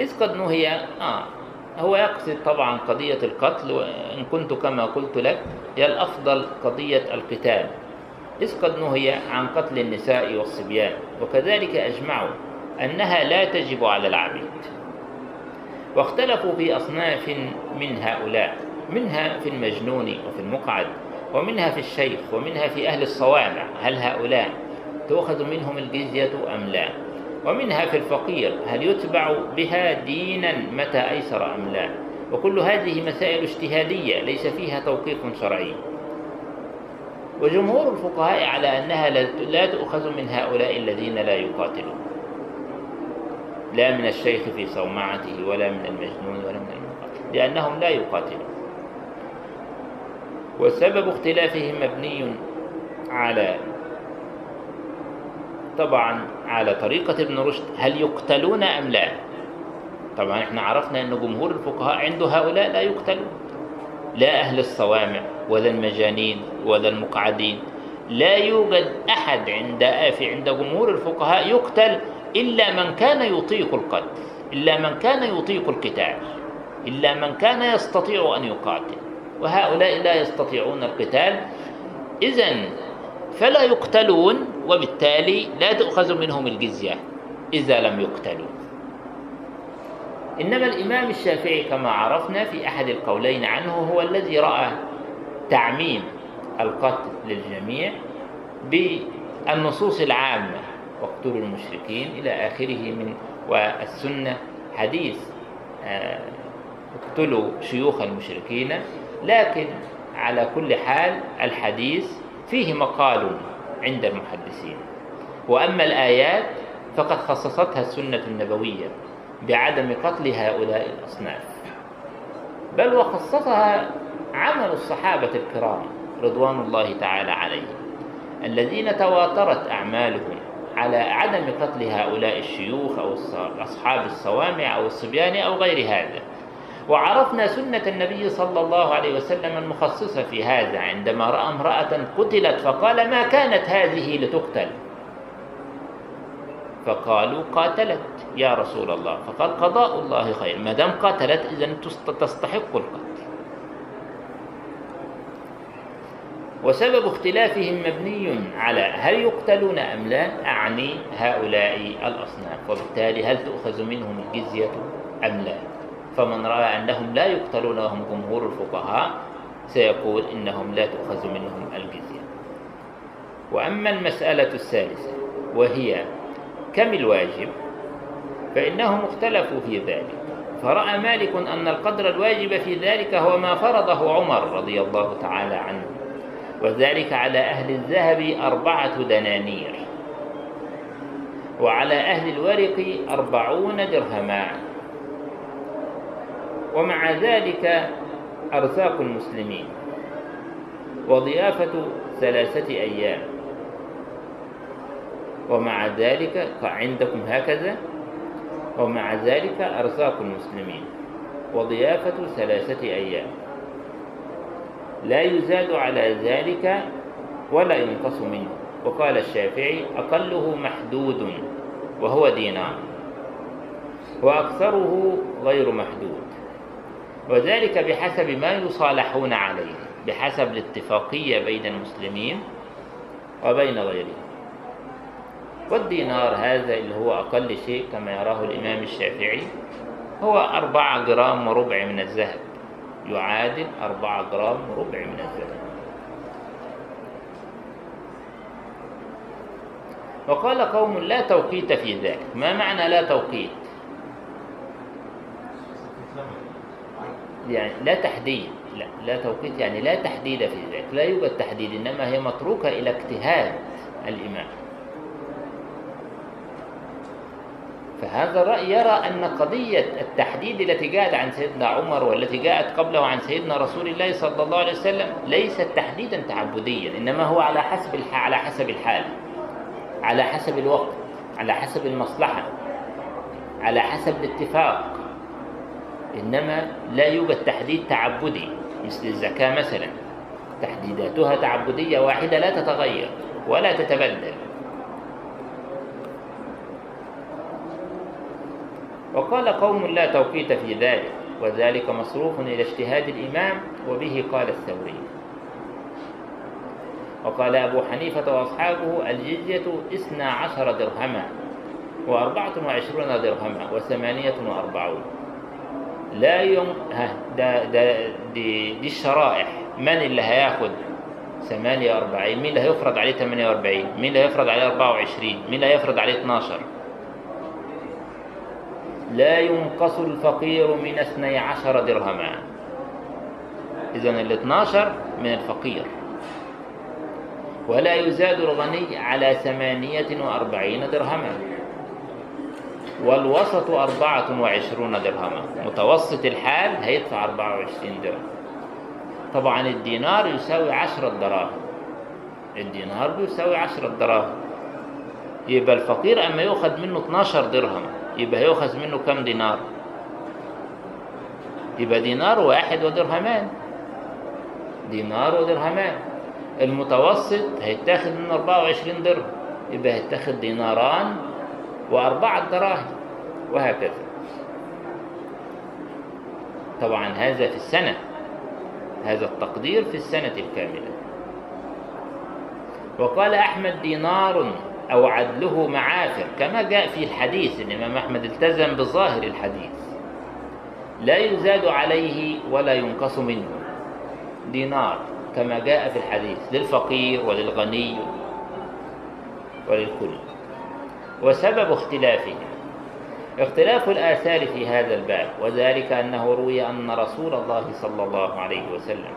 إذ قد نهي آه هو يقصد طبعا قضية القتل وإن كنت كما قلت لك هي الأفضل قضية القتال. إذ قد نهي عن قتل النساء والصبيان وكذلك أجمعوا أنها لا تجب على العبيد. واختلفوا في أصناف من هؤلاء منها في المجنون وفي المقعد ومنها في الشيخ ومنها في أهل الصوامع. هل هؤلاء تؤخذ منهم الجزية أم لا؟ ومنها في الفقير هل يتبع بها دينا متى أيسر أم لا؟ وكل هذه مسائل اجتهادية ليس فيها توقيف شرعي. وجمهور الفقهاء على أنها لا تؤخذ من هؤلاء الذين لا يقاتلون. لا من الشيخ في صومعته ولا من المجنون ولا من المقاتل لأنهم لا يقاتلون. وسبب اختلافهم مبني على طبعا على طريقة ابن رشد هل يقتلون أم لا؟ طبعا إحنا عرفنا أن جمهور الفقهاء عنده هؤلاء لا يقتلون. لا أهل الصوامع ولا المجانين ولا المقعدين. لا يوجد أحد عند في عند جمهور الفقهاء يقتل إلا من كان يطيق القتل إلا من كان يطيق القتال إلا من كان يستطيع أن يقاتل. وهؤلاء لا يستطيعون القتال. إذا فلا يقتلون وبالتالي لا تؤخذ منهم الجزية إذا لم يقتلوا. إنما الإمام الشافعي كما عرفنا في أحد القولين عنه هو الذي رأى تعميم القتل للجميع بالنصوص العامة واقتلوا المشركين إلى آخره من والسنة حديث آه، اقتلوا شيوخ المشركين لكن على كل حال الحديث فيه مقال عند المحدثين. وأما الآيات فقد خصصتها السنة النبوية بعدم قتل هؤلاء الأصناف. بل وخصصها عمل الصحابة الكرام رضوان الله تعالى عليهم الذين تواترت أعمالهم على عدم قتل هؤلاء الشيوخ أو أصحاب الصوامع أو الصبيان أو غير هذا. وعرفنا سنة النبي صلى الله عليه وسلم المخصصة في هذا عندما رأى امرأة قتلت فقال ما كانت هذه لتقتل؟ فقالوا قاتلت يا رسول الله. فقال قضاء الله خير ما دام قاتلت إذا تستحق القتل. وسبب اختلافهم مبني على هل يقتلون أم لا أعني هؤلاء الأصناف وبالتالي هل تؤخذ منهم الجزية أم لا. فمن رأى أنهم لا يقتلون وهم جمهور الفقهاء سيقول إنهم لا تؤخذ منهم الجزية. وأما المسألة الثالثة وهي كم الواجب؟ فإنهم اختلفوا في ذلك. فرأى مالك أن القدر الواجب في ذلك هو ما فرضه عمر رضي الله تعالى عنه وذلك على أهل الذهب أربعة دنانير وعلى أهل الورق أربعون درهما. ومع ذلك أرزاق المسلمين وضيافة ثلاثة أيام. ومع ذلك عندكم هكذا. ومع ذلك أرزاق المسلمين وضيافة ثلاثة أيام. لا يزاد على ذلك ولا ينقص منه. وقال الشافعي أقله محدود وهو دينار وأكثره غير محدود. وذلك بحسب ما يصالحون عليه بحسب الاتفاقية بين المسلمين وبين غيرهم. والدينار هذا اللي هو أقل شيء كما يراه الإمام الشافعي هو أربعة جرام وربع من الذهب يعادل أربعة جرام وربع من الذهب. وقال قوم لا توقيت في ذلك. ما معنى لا توقيت؟ يعني لا تحديد لا لا توقيت يعني لا تحديد في ذلك لا يوجد تحديد إنما هي متروكة إلى اجتهاد الإمام. فهذا الرأي يرى أن قضية التحديد التي جاءت عن سيدنا عمر والتي جاءت قبله عن سيدنا رسول الله صلى الله عليه وسلم ليست تحديدا تعبديا إنما هو على حسب على حسب الحال على حسب الوقت على حسب المصلحة على حسب الاتفاق. إنما لا يوجد تحديد تعبدي مثل الزكاة مثلا. تحديداتها تعبدية واحدة لا تتغير ولا تتبدل. وقال قوم لا توقيت في ذلك وذلك مصروف إلى اجتهاد الإمام وبه قال الثوري. وقال أبو حنيفة وأصحابه الجزية إثنى عشر درهما وأربعة وعشرون درهما وثمانية وأربعون. لا يوم ها ده ده دي, دي الشرائح. من اللي هياخد 48 مين اللي هيفرض عليه 48 مين اللي هيفرض عليه 24 مين اللي هيفرض عليه 12 لا ينقص الفقير من اثني عشر درهما. إذن ال 12 من الفقير. ولا يزاد الغني على ثمانية وأربعين درهما. والوسط أربعة وعشرون درهما. متوسط الحال هيدفع أربعة وعشرين درهم. طبعا الدينار يساوي عشرة دراهم. الدينار بيساوي عشرة دراهم. يبقى الفقير أما يؤخذ منه 12 درهم يبقى هيؤخذ منه كم دينار؟ يبقى دينار واحد ودرهمان. دينار ودرهمان. المتوسط هيتاخد منه 24 درهم. يبقى هيتاخد ديناران وأربعة دراهم وهكذا. طبعا هذا في السنة هذا التقدير في السنة الكاملة. وقال أحمد دينار أو عدله معافر كما جاء في الحديث الإمام أحمد التزم بظاهر الحديث. لا يزاد عليه ولا ينقص منه. دينار كما جاء في الحديث للفقير وللغني وللكل. وسبب اختلافهم اختلاف الآثار في هذا الباب وذلك أنه روي أن رسول الله صلى الله عليه وسلم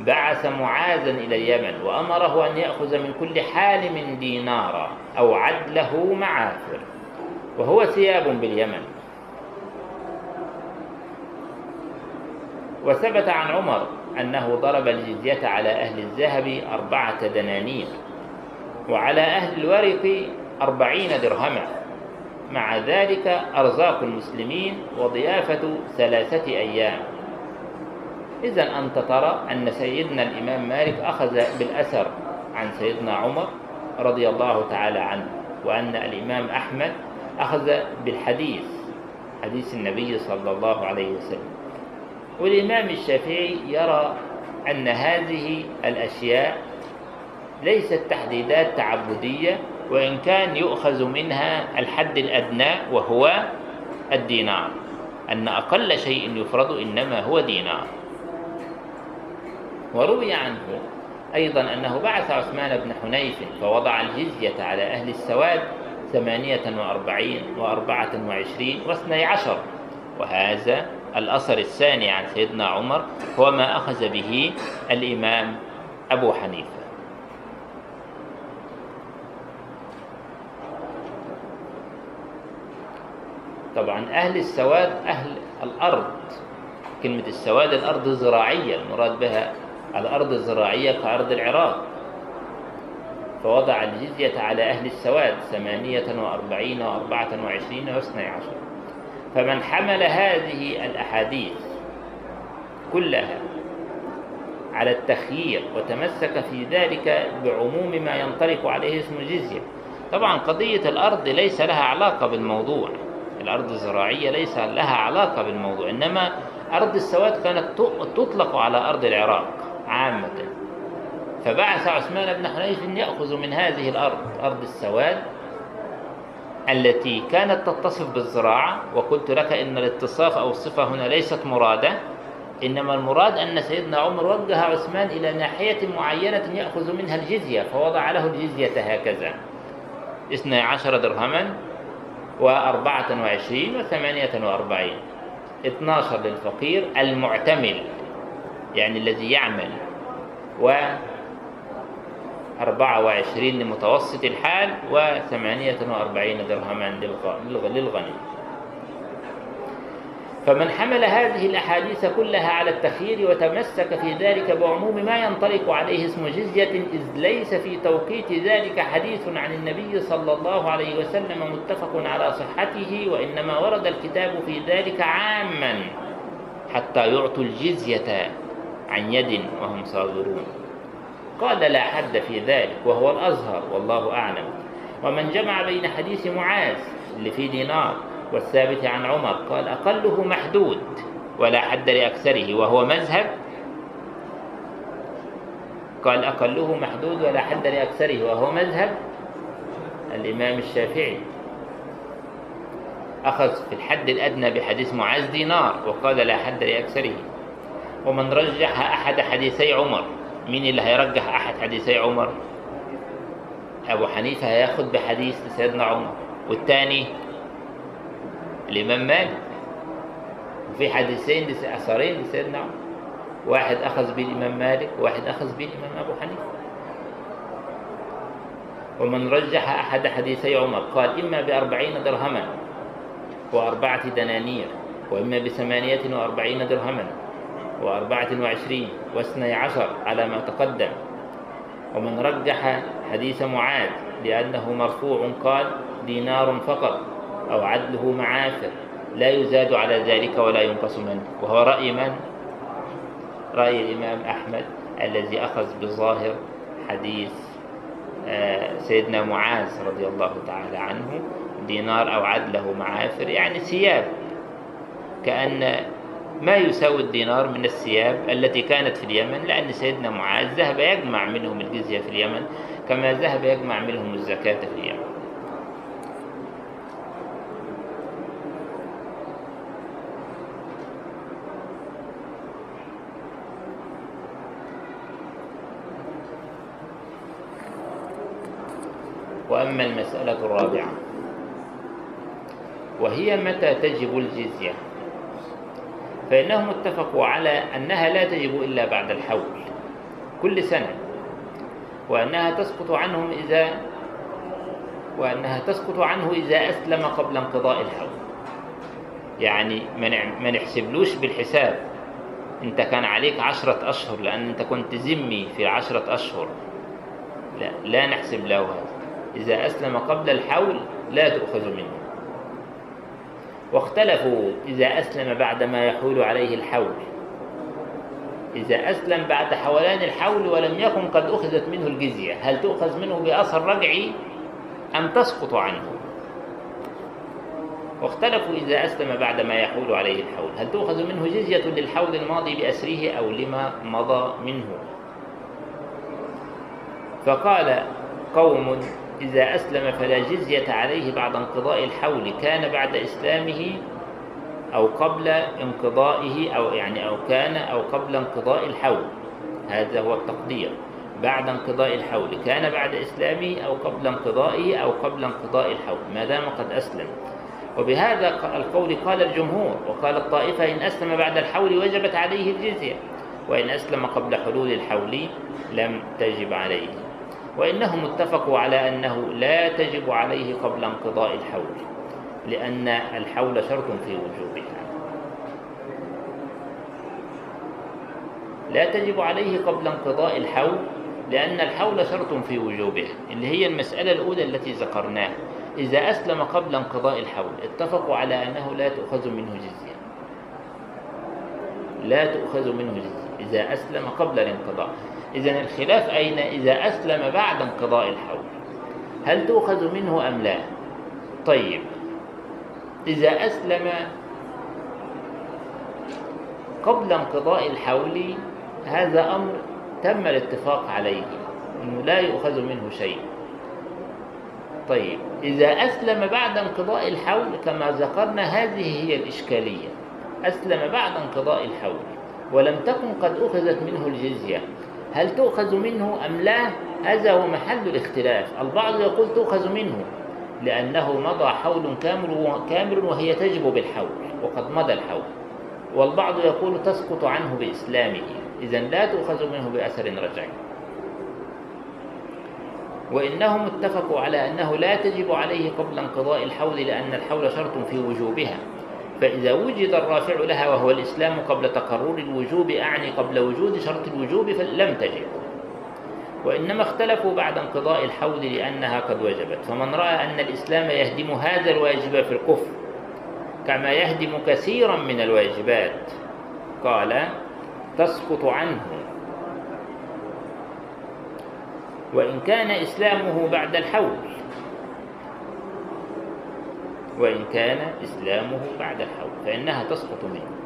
بعث معاذا إلى اليمن وأمره أن يأخذ من كل حالم دينارا أو عدله معافر وهو ثياب باليمن. وثبت عن عمر أنه ضرب الجزية على أهل الذهب أربعة دنانير وعلى أهل الورق أربعين درهما. مع ذلك أرزاق المسلمين وضيافة ثلاثة أيام. إذا أنت ترى أن سيدنا الإمام مالك أخذ بالأثر عن سيدنا عمر رضي الله تعالى عنه وأن الإمام أحمد أخذ بالحديث حديث النبي صلى الله عليه وسلم. والإمام الشافعي يرى أن هذه الأشياء ليست تحديدات تعبدية وإن كان يؤخذ منها الحد الأدنى وهو الدينار. أن أقل شيء يفرض إنما هو دينار. وروي عنه أيضا أنه بعث عثمان بن حنيف فوضع الجزية على أهل السواد ثمانية وأربعين وأربعة وعشرين واثني عشر. وهذا الأثر الثاني عن سيدنا عمر هو ما أخذ به الإمام أبو حنيفة. طبعا أهل السواد أهل الأرض. كلمة السواد الأرض الزراعية المراد بها الأرض الزراعية كأرض العراق. فوضع الجزية على أهل السواد ثمانية وأربعين وأربعة وعشرين واثني عشر. فمن حمل هذه الأحاديث كلها على التخيير وتمسك في ذلك بعموم ما ينطلق عليه اسم الجزية طبعا قضية الأرض ليس لها علاقة بالموضوع. الأرض الزراعية ليس لها علاقة بالموضوع إنما أرض السواد كانت تطلق على أرض العراق عامة. فبعث عثمان بن حنيف يأخذ من هذه الأرض أرض السواد التي كانت تتصف بالزراعة وقلت لك إن الاتصاف أو الصفة هنا ليست مرادة إنما المراد أن سيدنا عمر وجه عثمان إلى ناحية معينة يأخذ منها الجزية فوضع له الجزية هكذا. اثني عشر درهما وأربعة وعشرين وثمانية وأربعين. اثناشر للفقير المعتمل يعني الذي يعمل و أربعة وعشرين لمتوسط الحال وثمانية وأربعين درهما للغني. فمن حمل هذه الأحاديث كلها على التخيير وتمسك في ذلك بعموم ما ينطلق عليه اسم جزية إذ ليس في توقيت ذلك حديث عن النبي صلى الله عليه وسلم متفق على صحته وإنما ورد الكتاب في ذلك عاما حتى يعطوا الجزية عن يد وهم صاغرون. قال لا حد في ذلك وهو الأظهر والله أعلم. ومن جمع بين حديث معاذ اللي فيه دينار والثابت عن عمر. قال أقله محدود ولا حد لأكثره وهو مذهب. قال أقله محدود ولا حد لأكثره وهو مذهب. الإمام الشافعي أخذ في الحد الأدنى بحديث معاذ دينار وقال لا حد لأكثره. ومن رجح أحد حديثي عمر مين اللي هيرجح أحد حديثي عمر؟ أبو حنيفة هياخد بحديث سيدنا عمر والتاني الإمام مالك. وفي حديثين أثرين لسيدنا عمر. واحد أخذ به الإمام مالك وواحد أخذ به الإمام أبو حنيفة. ومن رجح أحد حديثي عمر قال إما بأربعين درهما وأربعة دنانير وإما بثمانية وأربعين درهما وأربعة وعشرين واثني عشر على ما تقدم. ومن رجح حديث معاذ لأنه مرفوع قال دينار فقط. أو عدله معافر. لا يزاد على ذلك ولا ينقص منه. وهو رأي من؟ رأي الإمام أحمد الذي أخذ بظاهر حديث سيدنا معاذ رضي الله تعالى عنه دينار أو عدله معافر يعني ثياب. كأن ما يساوي الدينار من الثياب التي كانت في اليمن لأن سيدنا معاذ ذهب يجمع منهم الجزية في اليمن كما ذهب يجمع منهم الزكاة في اليمن. وأما المسألة الرابعة. وهي متى تجب الجزية؟ فإنهم اتفقوا على أنها لا تجب إلا بعد الحول كل سنة. وأنها تسقط عنهم إذا وأنها تسقط عنه إذا أسلم قبل انقضاء الحول. يعني ما نحسبلوش بالحساب. أنت كان عليك عشرة أشهر لأن أنت كنت ذمي في عشرة أشهر. لا لا نحسب له هذا. إذا أسلم قبل الحول لا تؤخذ منه. واختلفوا إذا أسلم بعد ما يحول عليه الحول. إذا أسلم بعد حولان الحول ولم يكن قد أخذت منه الجزية هل تؤخذ منه بأثر رجعي أم تسقط عنه؟ واختلفوا إذا أسلم بعد ما يحول عليه الحول هل تؤخذ منه جزية للحول الماضي بأسره أو لما مضى منه؟ فقال قوم إذا أسلم فلا جزية عليه بعد انقضاء الحول. كان بعد إسلامه أو قبل انقضائه أو يعني أو كان أو قبل انقضاء الحول. هذا هو التقدير. بعد انقضاء الحول. كان بعد إسلامه أو قبل انقضائه أو قبل انقضاء الحول. ما دام قد أسلم. وبهذا القول قال الجمهور. وقال الطائفة إن أسلم بعد الحول وجبت عليه الجزية. وإن أسلم قبل حلول الحول لم تجب عليه. وإنهم اتفقوا على أنه لا تجب عليه قبل انقضاء الحول لأن الحول شرط في وجوبها. لا تجب عليه قبل انقضاء الحول لأن الحول شرط في وجوبها اللي هي المسألة الأولى التي ذكرناها. إذا أسلم قبل انقضاء الحول اتفقوا على أنه لا تؤخذ منه جزية لا تؤخذ منه جزية إذا أسلم قبل الانقضاء. إذا الخلاف أين إذا أسلم بعد انقضاء الحول؟ هل تؤخذ منه أم لا؟ طيب. إذا أسلم قبل انقضاء الحول هذا أمر تم الاتفاق عليه أنه لا يؤخذ منه شيء. طيب. إذا أسلم بعد انقضاء الحول كما ذكرنا هذه هي الإشكالية. أسلم بعد انقضاء الحول ولم تكن قد أخذت منه الجزية. هل تؤخذ منه أم لا؟ هذا هو محل الاختلاف. البعض يقول تؤخذ منه لأنه مضى حول كامل كامل وهي تجب بالحول وقد مضى الحول. والبعض يقول تسقط عنه بإسلامه. إذا لا تؤخذ منه بأثر رجعي. وإنهم اتفقوا على أنه لا تجب عليه قبل انقضاء الحول لأن الحول شرط في وجوبها. فإذا وجد الرافع لها وهو الإسلام قبل تقرر الوجوب أعني قبل وجود شرط الوجوب فلم تجب وإنما اختلفوا بعد انقضاء الحول لأنها قد وجبت. فمن رأى أن الإسلام يهدم هذا الواجب في الكفر كما يهدم كثيرا من الواجبات قال تسقط عنه. وإن كان إسلامه بعد الحول وإن كان إسلامه بعد الحول فإنها تسقط منه.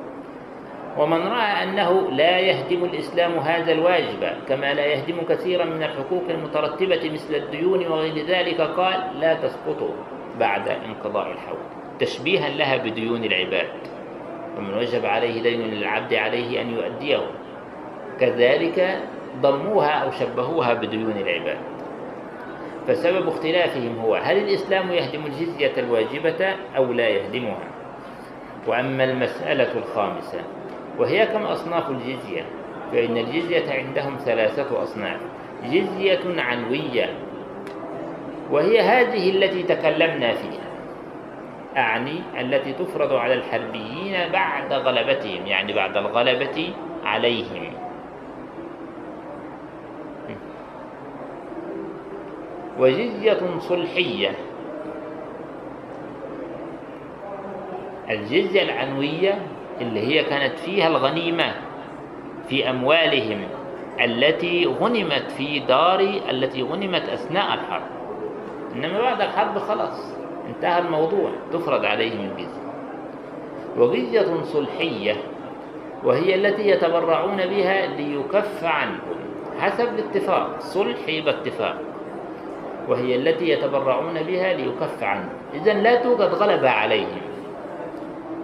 ومن رأى أنه لا يهدم الإسلام هذا الواجب كما لا يهدم كثيرا من الحقوق المترتبة مثل الديون وغير ذلك قال لا تسقط بعد انقضاء الحول تشبيها لها بديون العباد ومن وجب عليه دين للعبد عليه أن يؤديه. كذلك ضموها أو شبهوها بديون العباد. فسبب اختلافهم هو هل الإسلام يهدم الجزية الواجبة أو لا يهدمها؟ وأما المسألة الخامسة وهي كم أصناف الجزية؟ فإن الجزية عندهم ثلاثة أصناف جزية عنوية وهي هذه التي تكلمنا فيها أعني التي تفرض على الحربيين بعد غلبتهم يعني بعد الغلبة عليهم. وجزية صلحية. الجزية العنوية اللي هي كانت فيها الغنيمة في أموالهم التي غنمت في دار التي غنمت أثناء الحرب. إنما بعد الحرب خلاص انتهى الموضوع تفرض عليهم الجزية. وجزية صلحية وهي التي يتبرعون بها ليكف عنهم حسب الاتفاق صلح يبقى اتفاق. وهي التي يتبرعون بها ليكف عنهم إذا لا توجد غلبة عليهم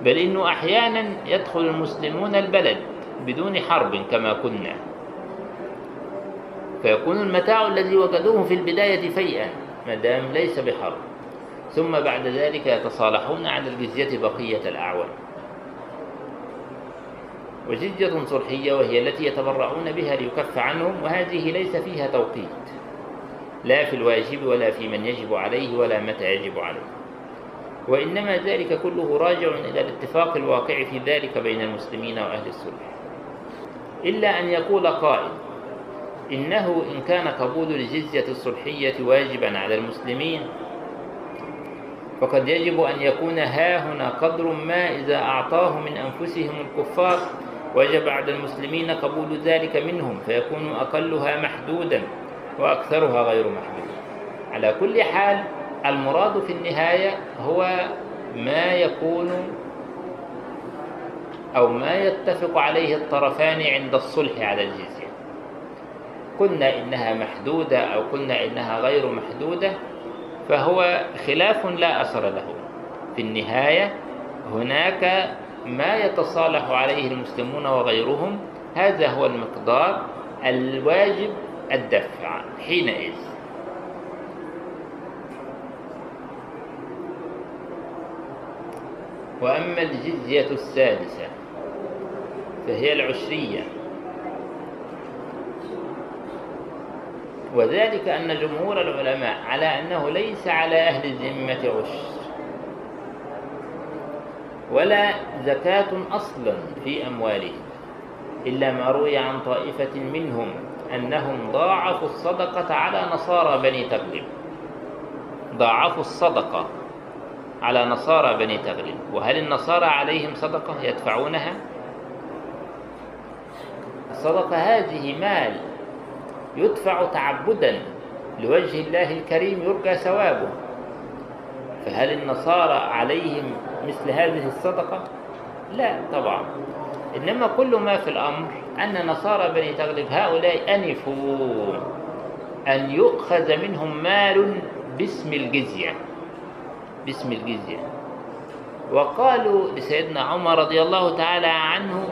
بل إنه أحيانا يدخل المسلمون البلد بدون حرب كما كنا. فيكون المتاع الذي وجدوه في البداية فيئا ما دام ليس بحرب. ثم بعد ذلك يتصالحون عن الجزية بقية الأعوام. وجزية صلحية وهي التي يتبرعون بها ليكف عنهم وهذه ليس فيها توقيت. لا في الواجب ولا في من يجب عليه ولا متى يجب عليه. وإنما ذلك كله راجع إلى الاتفاق الواقع في ذلك بين المسلمين وأهل الصلح إلا أن يقول قائل إنه إن كان قبول الجزية الصلحية واجبا على المسلمين فقد يجب أن يكون ها هنا قدر ما إذا أعطاه من أنفسهم الكفار وجب على المسلمين قبول ذلك منهم فيكون أقلها محدودا. وأكثرها غير محدود. على كل حال المراد في النهاية هو ما يكون أو ما يتفق عليه الطرفان عند الصلح على الجزية. قلنا إنها محدودة أو قلنا إنها غير محدودة فهو خلاف لا أثر له. في النهاية هناك ما يتصالح عليه المسلمون وغيرهم هذا هو المقدار الواجب الدفع حينئذ. وأما الجزية السادسة فهي العشرية. وذلك أن جمهور العلماء على أنه ليس على أهل الذمة عشر ولا زكاة أصلا في أموالهم إلا ما روي عن طائفة منهم. أنهم ضاعفوا الصدقة على نصارى بني تغلب. ضاعفوا الصدقة على نصارى بني تغلب. وهل النصارى عليهم صدقة يدفعونها؟ الصدقة هذه مال يدفع تعبدا لوجه الله الكريم يرجى ثوابه. فهل النصارى عليهم مثل هذه الصدقة؟ لا طبعا. إنما كل ما في الأمر أن نصارى بني تغلب هؤلاء أنفوا أن يؤخذ منهم مال باسم الجزية باسم الجزية. وقالوا لسيدنا عمر رضي الله تعالى عنه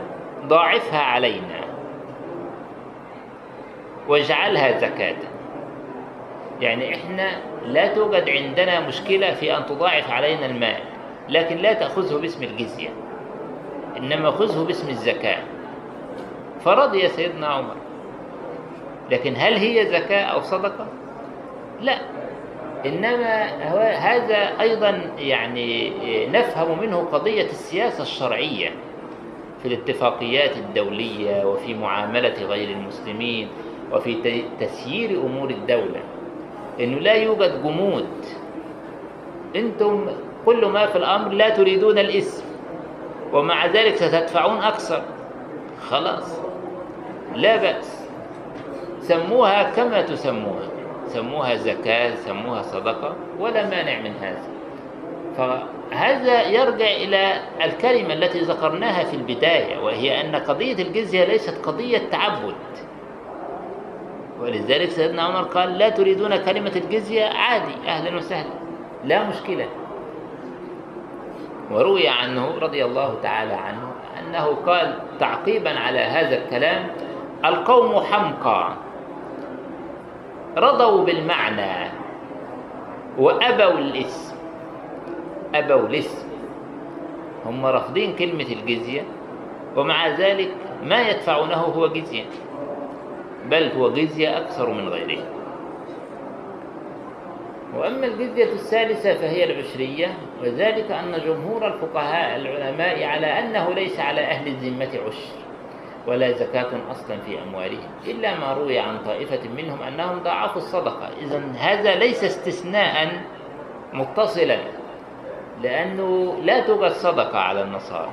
ضاعفها علينا واجعلها زكاة. يعني إحنا لا توجد عندنا مشكلة في أن تضاعف علينا المال لكن لا تأخذه باسم الجزية إنما خذه باسم الزكاة. فرضي سيدنا عمر. لكن هل هي زكاة أو صدقة؟ لا. إنما هذا أيضا يعني نفهم منه قضية السياسة الشرعية في الاتفاقيات الدولية وفي معاملة غير المسلمين وفي تسيير أمور الدولة. إنه لا يوجد جمود. أنتم كل ما في الأمر لا تريدون الإسم ومع ذلك ستدفعون أكثر. خلاص. لا بأس. سموها كما تسموها. سموها زكاة سموها صدقة ولا مانع من هذا. فهذا يرجع إلى الكلمة التي ذكرناها في البداية وهي أن قضية الجزية ليست قضية تعبد. ولذلك سيدنا عمر قال لا تريدون كلمة الجزية عادي أهلا وسهلا لا مشكلة. وروي عنه رضي الله تعالى عنه أنه قال تعقيبا على هذا الكلام القوم حمقى رضوا بالمعنى وأبوا الاسم أبوا الاسم. هم رافضين كلمة الجزية ومع ذلك ما يدفعونه هو جزية بل هو جزية أكثر من غيره. وأما الجزية الثالثة فهي العشرية وذلك أن جمهور الفقهاء العلماء على أنه ليس على أهل الذمة عشر. ولا زكاة أصلا في أموالهم إلا ما روي عن طائفة منهم أنهم ضاعفوا الصدقة. إذا هذا ليس استثناء متصلا لأنه لا توجد صدقة على النصارى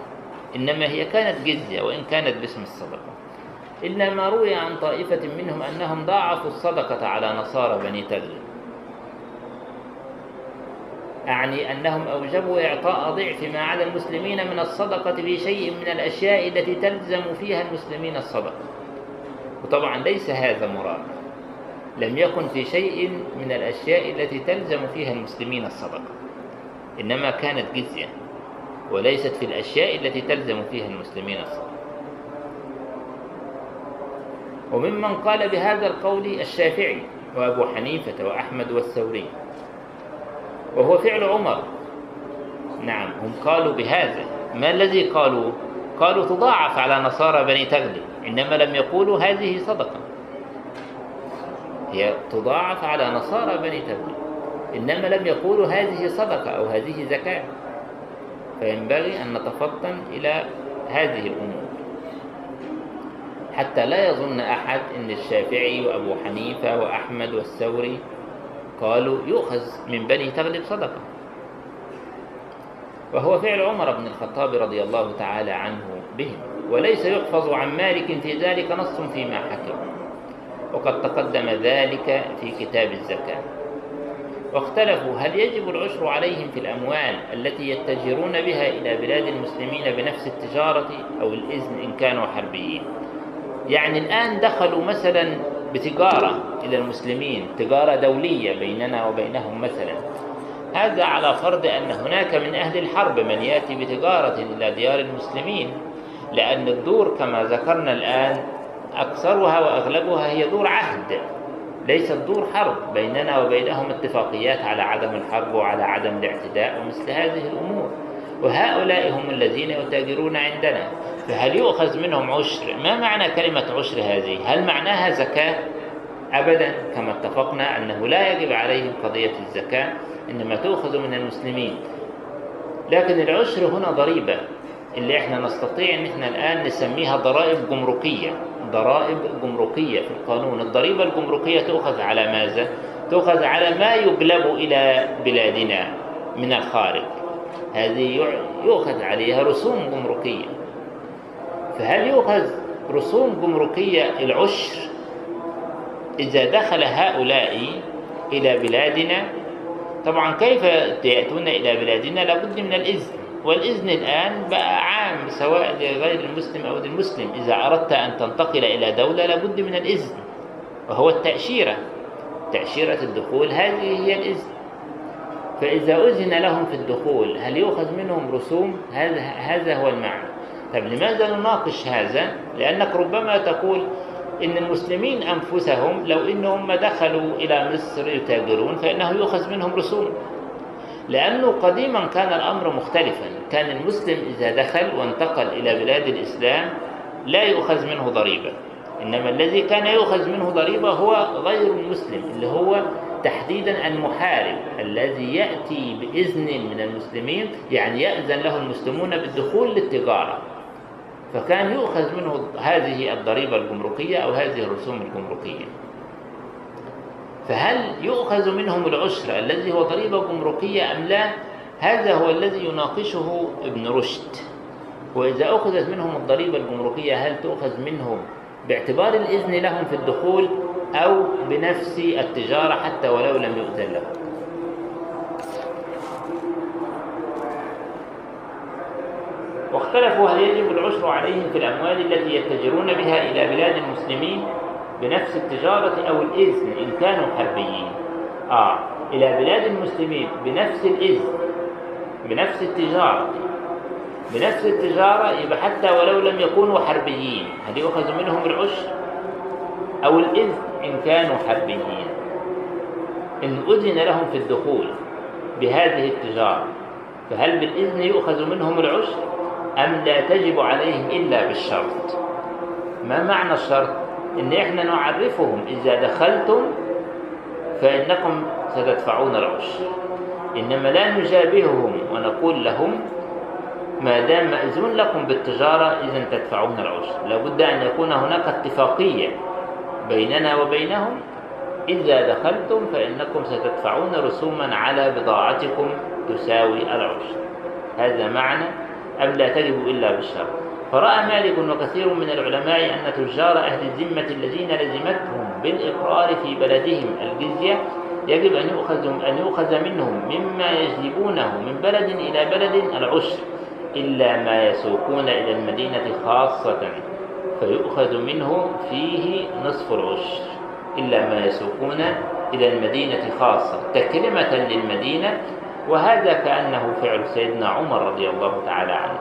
إنما هي كانت جزية وإن كانت باسم الصدقة. إلا ما روي عن طائفة منهم أنهم ضاعفوا الصدقة على نصارى بني تغلب أعني أنهم أوجبوا إعطاء ضعف ما على المسلمين من الصدقة في شيء من الأشياء التي تلزم فيها المسلمين الصدقة. وطبعا ليس هذا مراد. لم يكن في شيء من الأشياء التي تلزم فيها المسلمين الصدقة. إنما كانت جزية وليست في الأشياء التي تلزم فيها المسلمين الصدقة. وممن قال بهذا القول الشافعي وأبو حنيفة وأحمد والثوري وهو فعل عمر. نعم هم قالوا بهذا. ما الذي قالوا؟ قالوا تضاعف على نصارى بني تغلب إنما لم يقولوا هذه صدقة. هي تضاعف على نصارى بني تغلب إنما لم يقولوا هذه صدقة أو هذه زكاة. فينبغي أن نتفطن إلى هذه الأمور. حتى لا يظن أحد أن الشافعي وأبو حنيفة وأحمد والثوري قالوا يؤخذ من بني تغلب صدقة. وهو فعل عمر بن الخطاب رضي الله تعالى عنه بهم. وليس يحفظ عن مالك في ذلك نص فيما حكم. وقد تقدم ذلك في كتاب الزكاة. واختلفوا هل يجب العشر عليهم في الأموال التي يتجرون بها إلى بلاد المسلمين بنفس التجارة أو الإذن إن كانوا حربيين. يعني الآن دخلوا مثلا بتجارة إلى المسلمين تجارة دولية بيننا وبينهم مثلا. هذا على فرض أن هناك من أهل الحرب من يأتي بتجارة إلى ديار المسلمين لأن الدور كما ذكرنا الآن أكثرها وأغلبها هي دور عهد ليست دور حرب. بيننا وبينهم اتفاقيات على عدم الحرب وعلى عدم الاعتداء ومثل هذه الأمور. وهؤلاء هم الذين يتاجرون عندنا. فهل يؤخذ منهم عشر؟ ما معنى كلمة عشر هذه؟ هل معناها زكاة؟ أبدا كما اتفقنا أنه لا يجب عليهم قضية الزكاة إنما تؤخذ من المسلمين. لكن العشر هنا ضريبة. اللي إحنا نستطيع إن إحنا الآن نسميها ضرائب جمركية. ضرائب جمركية في القانون. الضريبة الجمركية تؤخذ على ماذا؟ تؤخذ على ما يجلب إلى بلادنا من الخارج. هذه يؤخذ عليها رسوم جمركية. فهل يؤخذ رسوم جمركية العشر إذا دخل هؤلاء إلى بلادنا؟ طبعا كيف يأتون إلى بلادنا؟ لابد من الإذن والإذن الآن بقى عام سواء لغير المسلم أو للمسلم. إذا أردت أن تنتقل إلى دولة لابد من الإذن وهو التأشيرة. تأشيرة الدخول هذه هي الإذن. فإذا أذن لهم في الدخول هل يؤخذ منهم رسوم؟ هذا هذا هو المعنى. طيب لماذا نناقش هذا؟ لأنك ربما تقول إن المسلمين أنفسهم لو إنهم دخلوا إلى مصر يتاجرون فإنه يؤخذ منهم رسوم. لأنه قديما كان الأمر مختلفا. كان المسلم إذا دخل وانتقل إلى بلاد الإسلام لا يؤخذ منه ضريبة. إنما الذي كان يؤخذ منه ضريبة هو غير المسلم اللي هو تحديدا المحارب الذي يأتي بإذن من المسلمين يعني يأذن له المسلمون بالدخول للتجارة. فكان يؤخذ منه هذه الضريبة الجمركية أو هذه الرسوم الجمركية. فهل يؤخذ منهم العشر الذي هو ضريبة جمركية أم لا؟ هذا هو الذي يناقشه ابن رشد. وإذا أخذت منهم الضريبة الجمركية هل تؤخذ منهم باعتبار الإذن لهم في الدخول أو بنفس التجارة حتى ولو لم يؤذن لهم؟ واختلفوا هل يجب العشر عليهم في الأموال التي يتجرون بها إلى بلاد المسلمين بنفس التجارة أو الإذن إن كانوا حربيين. آه إلى بلاد المسلمين بنفس الإذن بنفس التجارة بنفس التجارة يبقى حتى ولو لم يكونوا حربيين. هل يؤخذ منهم العشر؟ أو الإذن إن كانوا حربيين. إن أذن لهم في الدخول بهذه التجارة فهل بالإذن يؤخذ منهم العشر؟ أم لا تجب عليهم إلا بالشرط. ما معنى الشرط؟ إن إحنا نعرفهم إذا دخلتم فإنكم ستدفعون العشر إنما لا نجابههم ونقول لهم ما دام مأذون لكم بالتجارة إذا تدفعون العشر لابد أن يكون هناك اتفاقية بيننا وبينهم. إذا دخلتم فإنكم ستدفعون رسوما على بضاعتكم تساوي العشر هذا معنى أم لا تجب إلا بالشرط فرأى مالك وكثير من العلماء أن تجار أهل الذمة الذين لزمتهم بالإقرار في بلدهم الجزية يجب أن يؤخذ أن يؤخذ منهم مما يجلبونه من بلد إلى بلد العشر إلا ما يسوقون إلى المدينة خاصة فيؤخذ منه فيه نصف العشر إلا ما يسوقون إلى المدينة خاصة. تكرمة للمدينة وهذا كأنه فعل سيدنا عمر رضي الله تعالى عنه.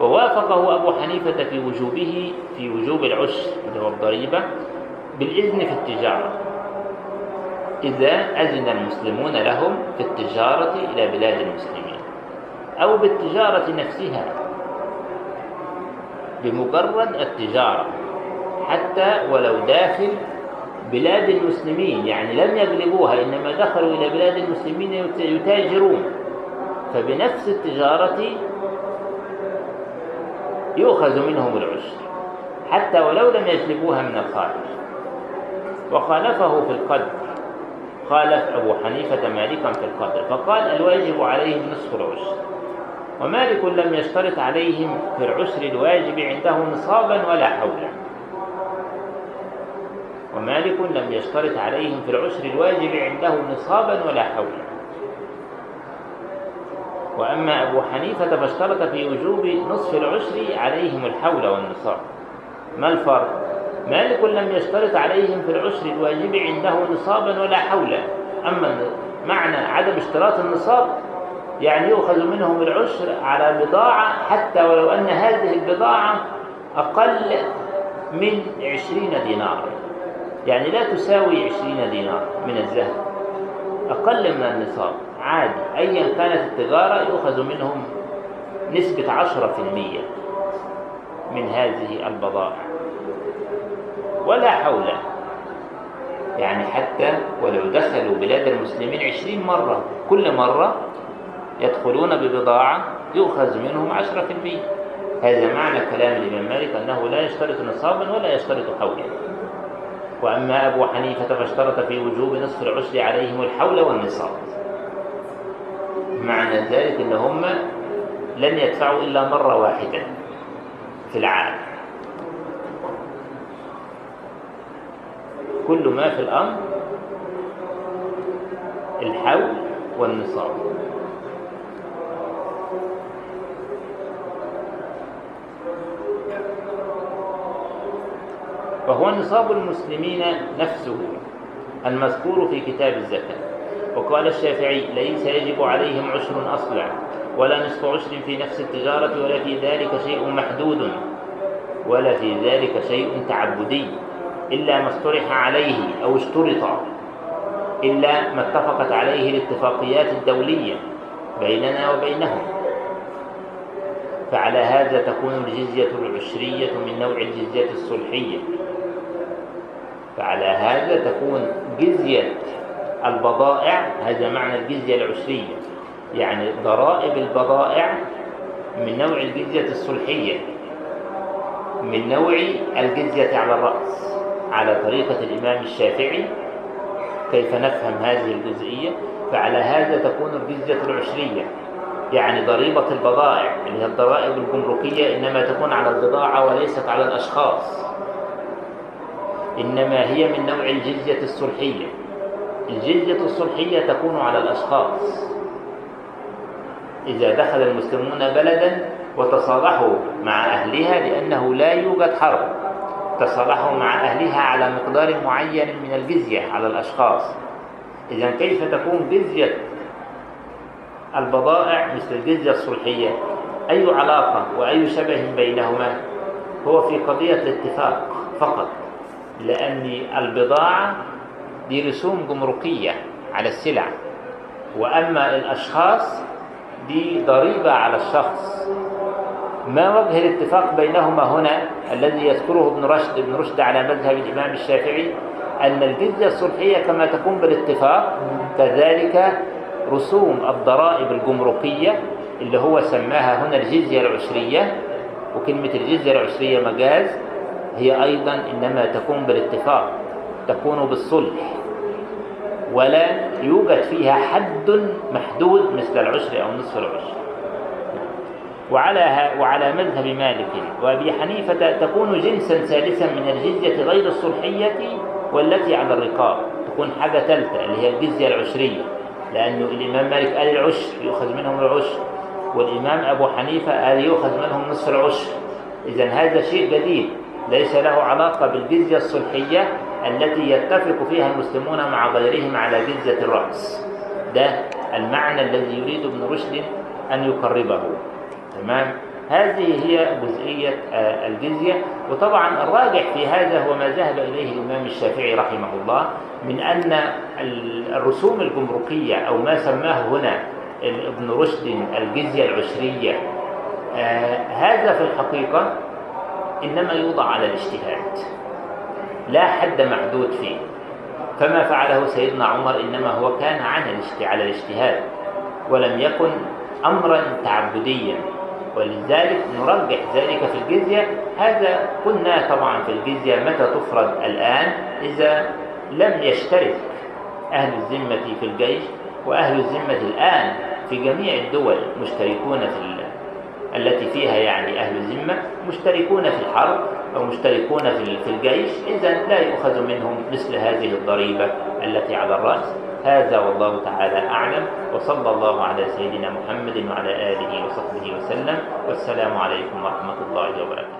ووافقه أبو حنيفة في وجوبه في وجوب العشر اللي هو الضريبة بالإذن في التجارة. إذا أذن المسلمون لهم في التجارة إلى بلاد المسلمين أو بالتجارة نفسها. بمجرد التجارة حتى ولو داخل بلاد المسلمين يعني لم يغلبوها إنما دخلوا إلى بلاد المسلمين يتاجرون. فبنفس التجارة يؤخذ منهم العشر حتى ولو لم يجلبوها من الخارج. وخالفه في القدر خالف أبو حنيفة مالكا في القدر فقال الواجب عليهم نصف العشر. ومالك لم يشترط عليهم في العشر الواجب عنده نصابا ولا حولا. ومالك لم يشترط عليهم في العشر الواجب عنده نصابا ولا حولا وأما أبو حنيفة فاشترط في وجوب نصف العشر عليهم الحول والنصاب. ما الفرق؟ مالك لم يشترط عليهم في العشر الواجب عنده نصابا ولا حولا أما معنى عدم اشتراط النصاب يعني يؤخذ منهم العشر على بضاعة حتى ولو أن هذه البضاعة أقل من عشرين دينار يعني لا تساوي عشرين دينار من الذهب. أقل من النصاب. عادي. أيا كانت التجارة يؤخذ منهم نسبة عشرة في المية من هذه البضائع. ولا حول. يعني حتى ولو دخلوا بلاد المسلمين عشرين مرة. كل مرة يدخلون ببضاعة يؤخذ منهم عشرة في المية. هذا معنى كلام الإمام مالك أنه لا يشترط نصابا ولا يشترط حولا. وأما أبو حنيفة فاشترط في وجوب نصف العشر عليهم الحول والنصاب. معنى ذلك أن هم لن يدفعوا إلا مرة واحدة في العام. كل ما في الأمر الحول والنصاب. فهو نصاب المسلمين نفسه المذكور في كتاب الزكاة. وقال الشافعي ليس يجب عليهم عشر أصلا ولا نصف عشر في نفس التجارة ولا في ذلك شيء محدود ولا في ذلك شيء تعبدي إلا ما اصطلح عليه أو اشترط إلا ما اتفقت عليه الاتفاقيات الدولية بيننا وبينهم. فعلى هذا تكون الجزية العشرية من نوع الجزية الصلحية. فعلى هذا تكون جزية البضائع هذا معنى الجزية العشرية يعني ضرائب البضائع من نوع الجزية الصلحية من نوع الجزية على الرأس على طريقة الإمام الشافعي كيف نفهم هذه الجزئية. فعلى هذا تكون الجزية العشرية يعني ضريبة البضائع اللي هي الضرائب الجمركية إنما تكون على البضاعة وليست على الأشخاص. إنما هي من نوع الجزية الصلحية. الجزية الصلحية تكون على الأشخاص. إذا دخل المسلمون بلدا وتصالحوا مع أهلها لأنه لا يوجد حرب. تصالحوا مع أهلها على مقدار معين من الجزية على الأشخاص. إذا كيف تكون جزية البضائع مثل الجزية الصلحية؟ أي علاقة وأي شبه بينهما؟ هو في قضية الاتفاق فقط. لأن البضاعة دي رسوم جمركية على السلع. وأما الأشخاص دي ضريبة على الشخص. ما وجه الاتفاق بينهما هنا الذي يذكره ابن رشد ابن رشد على مذهب الإمام الشافعي؟ أن الجزية الصلحية كما تكون بالاتفاق كذلك رسوم الضرائب الجمركية اللي هو سماها هنا الجزية العشرية. وكلمة الجزية العشرية مجاز. هي أيضا إنما تكون بالاتفاق تكون بالصلح ولا يوجد فيها حد محدود مثل العشر أو نصف العشر وعلى وعلى مذهب مالك وأبي حنيفة تكون جنسا ثالثا من الجزية غير الصلحية والتي على الرقاب تكون حاجة ثالثة اللي هي الجزية العشريه لأنه الإمام مالك قال العشر يؤخذ منهم العشر والإمام أبو حنيفة قال يؤخذ منهم نصف العشر اذا هذا شيء جديد. ليس له علاقة بالجزية الصلحية التي يتفق فيها المسلمون مع غيرهم على جزية الرأس. ده المعنى الذي يريد ابن رشد أن يقربه. تمام؟ هذه هي جزئية آه، الجزية. وطبعا الراجح في هذا هو ما ذهب إليه الإمام الشافعي رحمه الله من أن الرسوم الجمركية أو ما سماه هنا ابن رشد الجزية العشرية آه، هذا في الحقيقة إنما يوضع على الاجتهاد. لا حد محدود فيه. فما فعله سيدنا عمر إنما هو كان على الاجتهاد ولم يكن أمرا تعبديا. ولذلك نرجح ذلك في الجزية. هذا قلنا طبعا في الجزية. متى تفرض الآن؟ إذا لم يشترك أهل الذمة في الجيش وأهل الذمة الآن في جميع الدول مشتركون في التي فيها يعني أهل الذمة مشتركون في الحرب أو مشتركون في الجيش إذا لا يؤخذ منهم مثل هذه الضريبة التي على الرأس. هذا والله تعالى أعلم. وصلى الله على سيدنا محمد وعلى آله وصحبه وسلم. والسلام عليكم ورحمة الله وبركاته.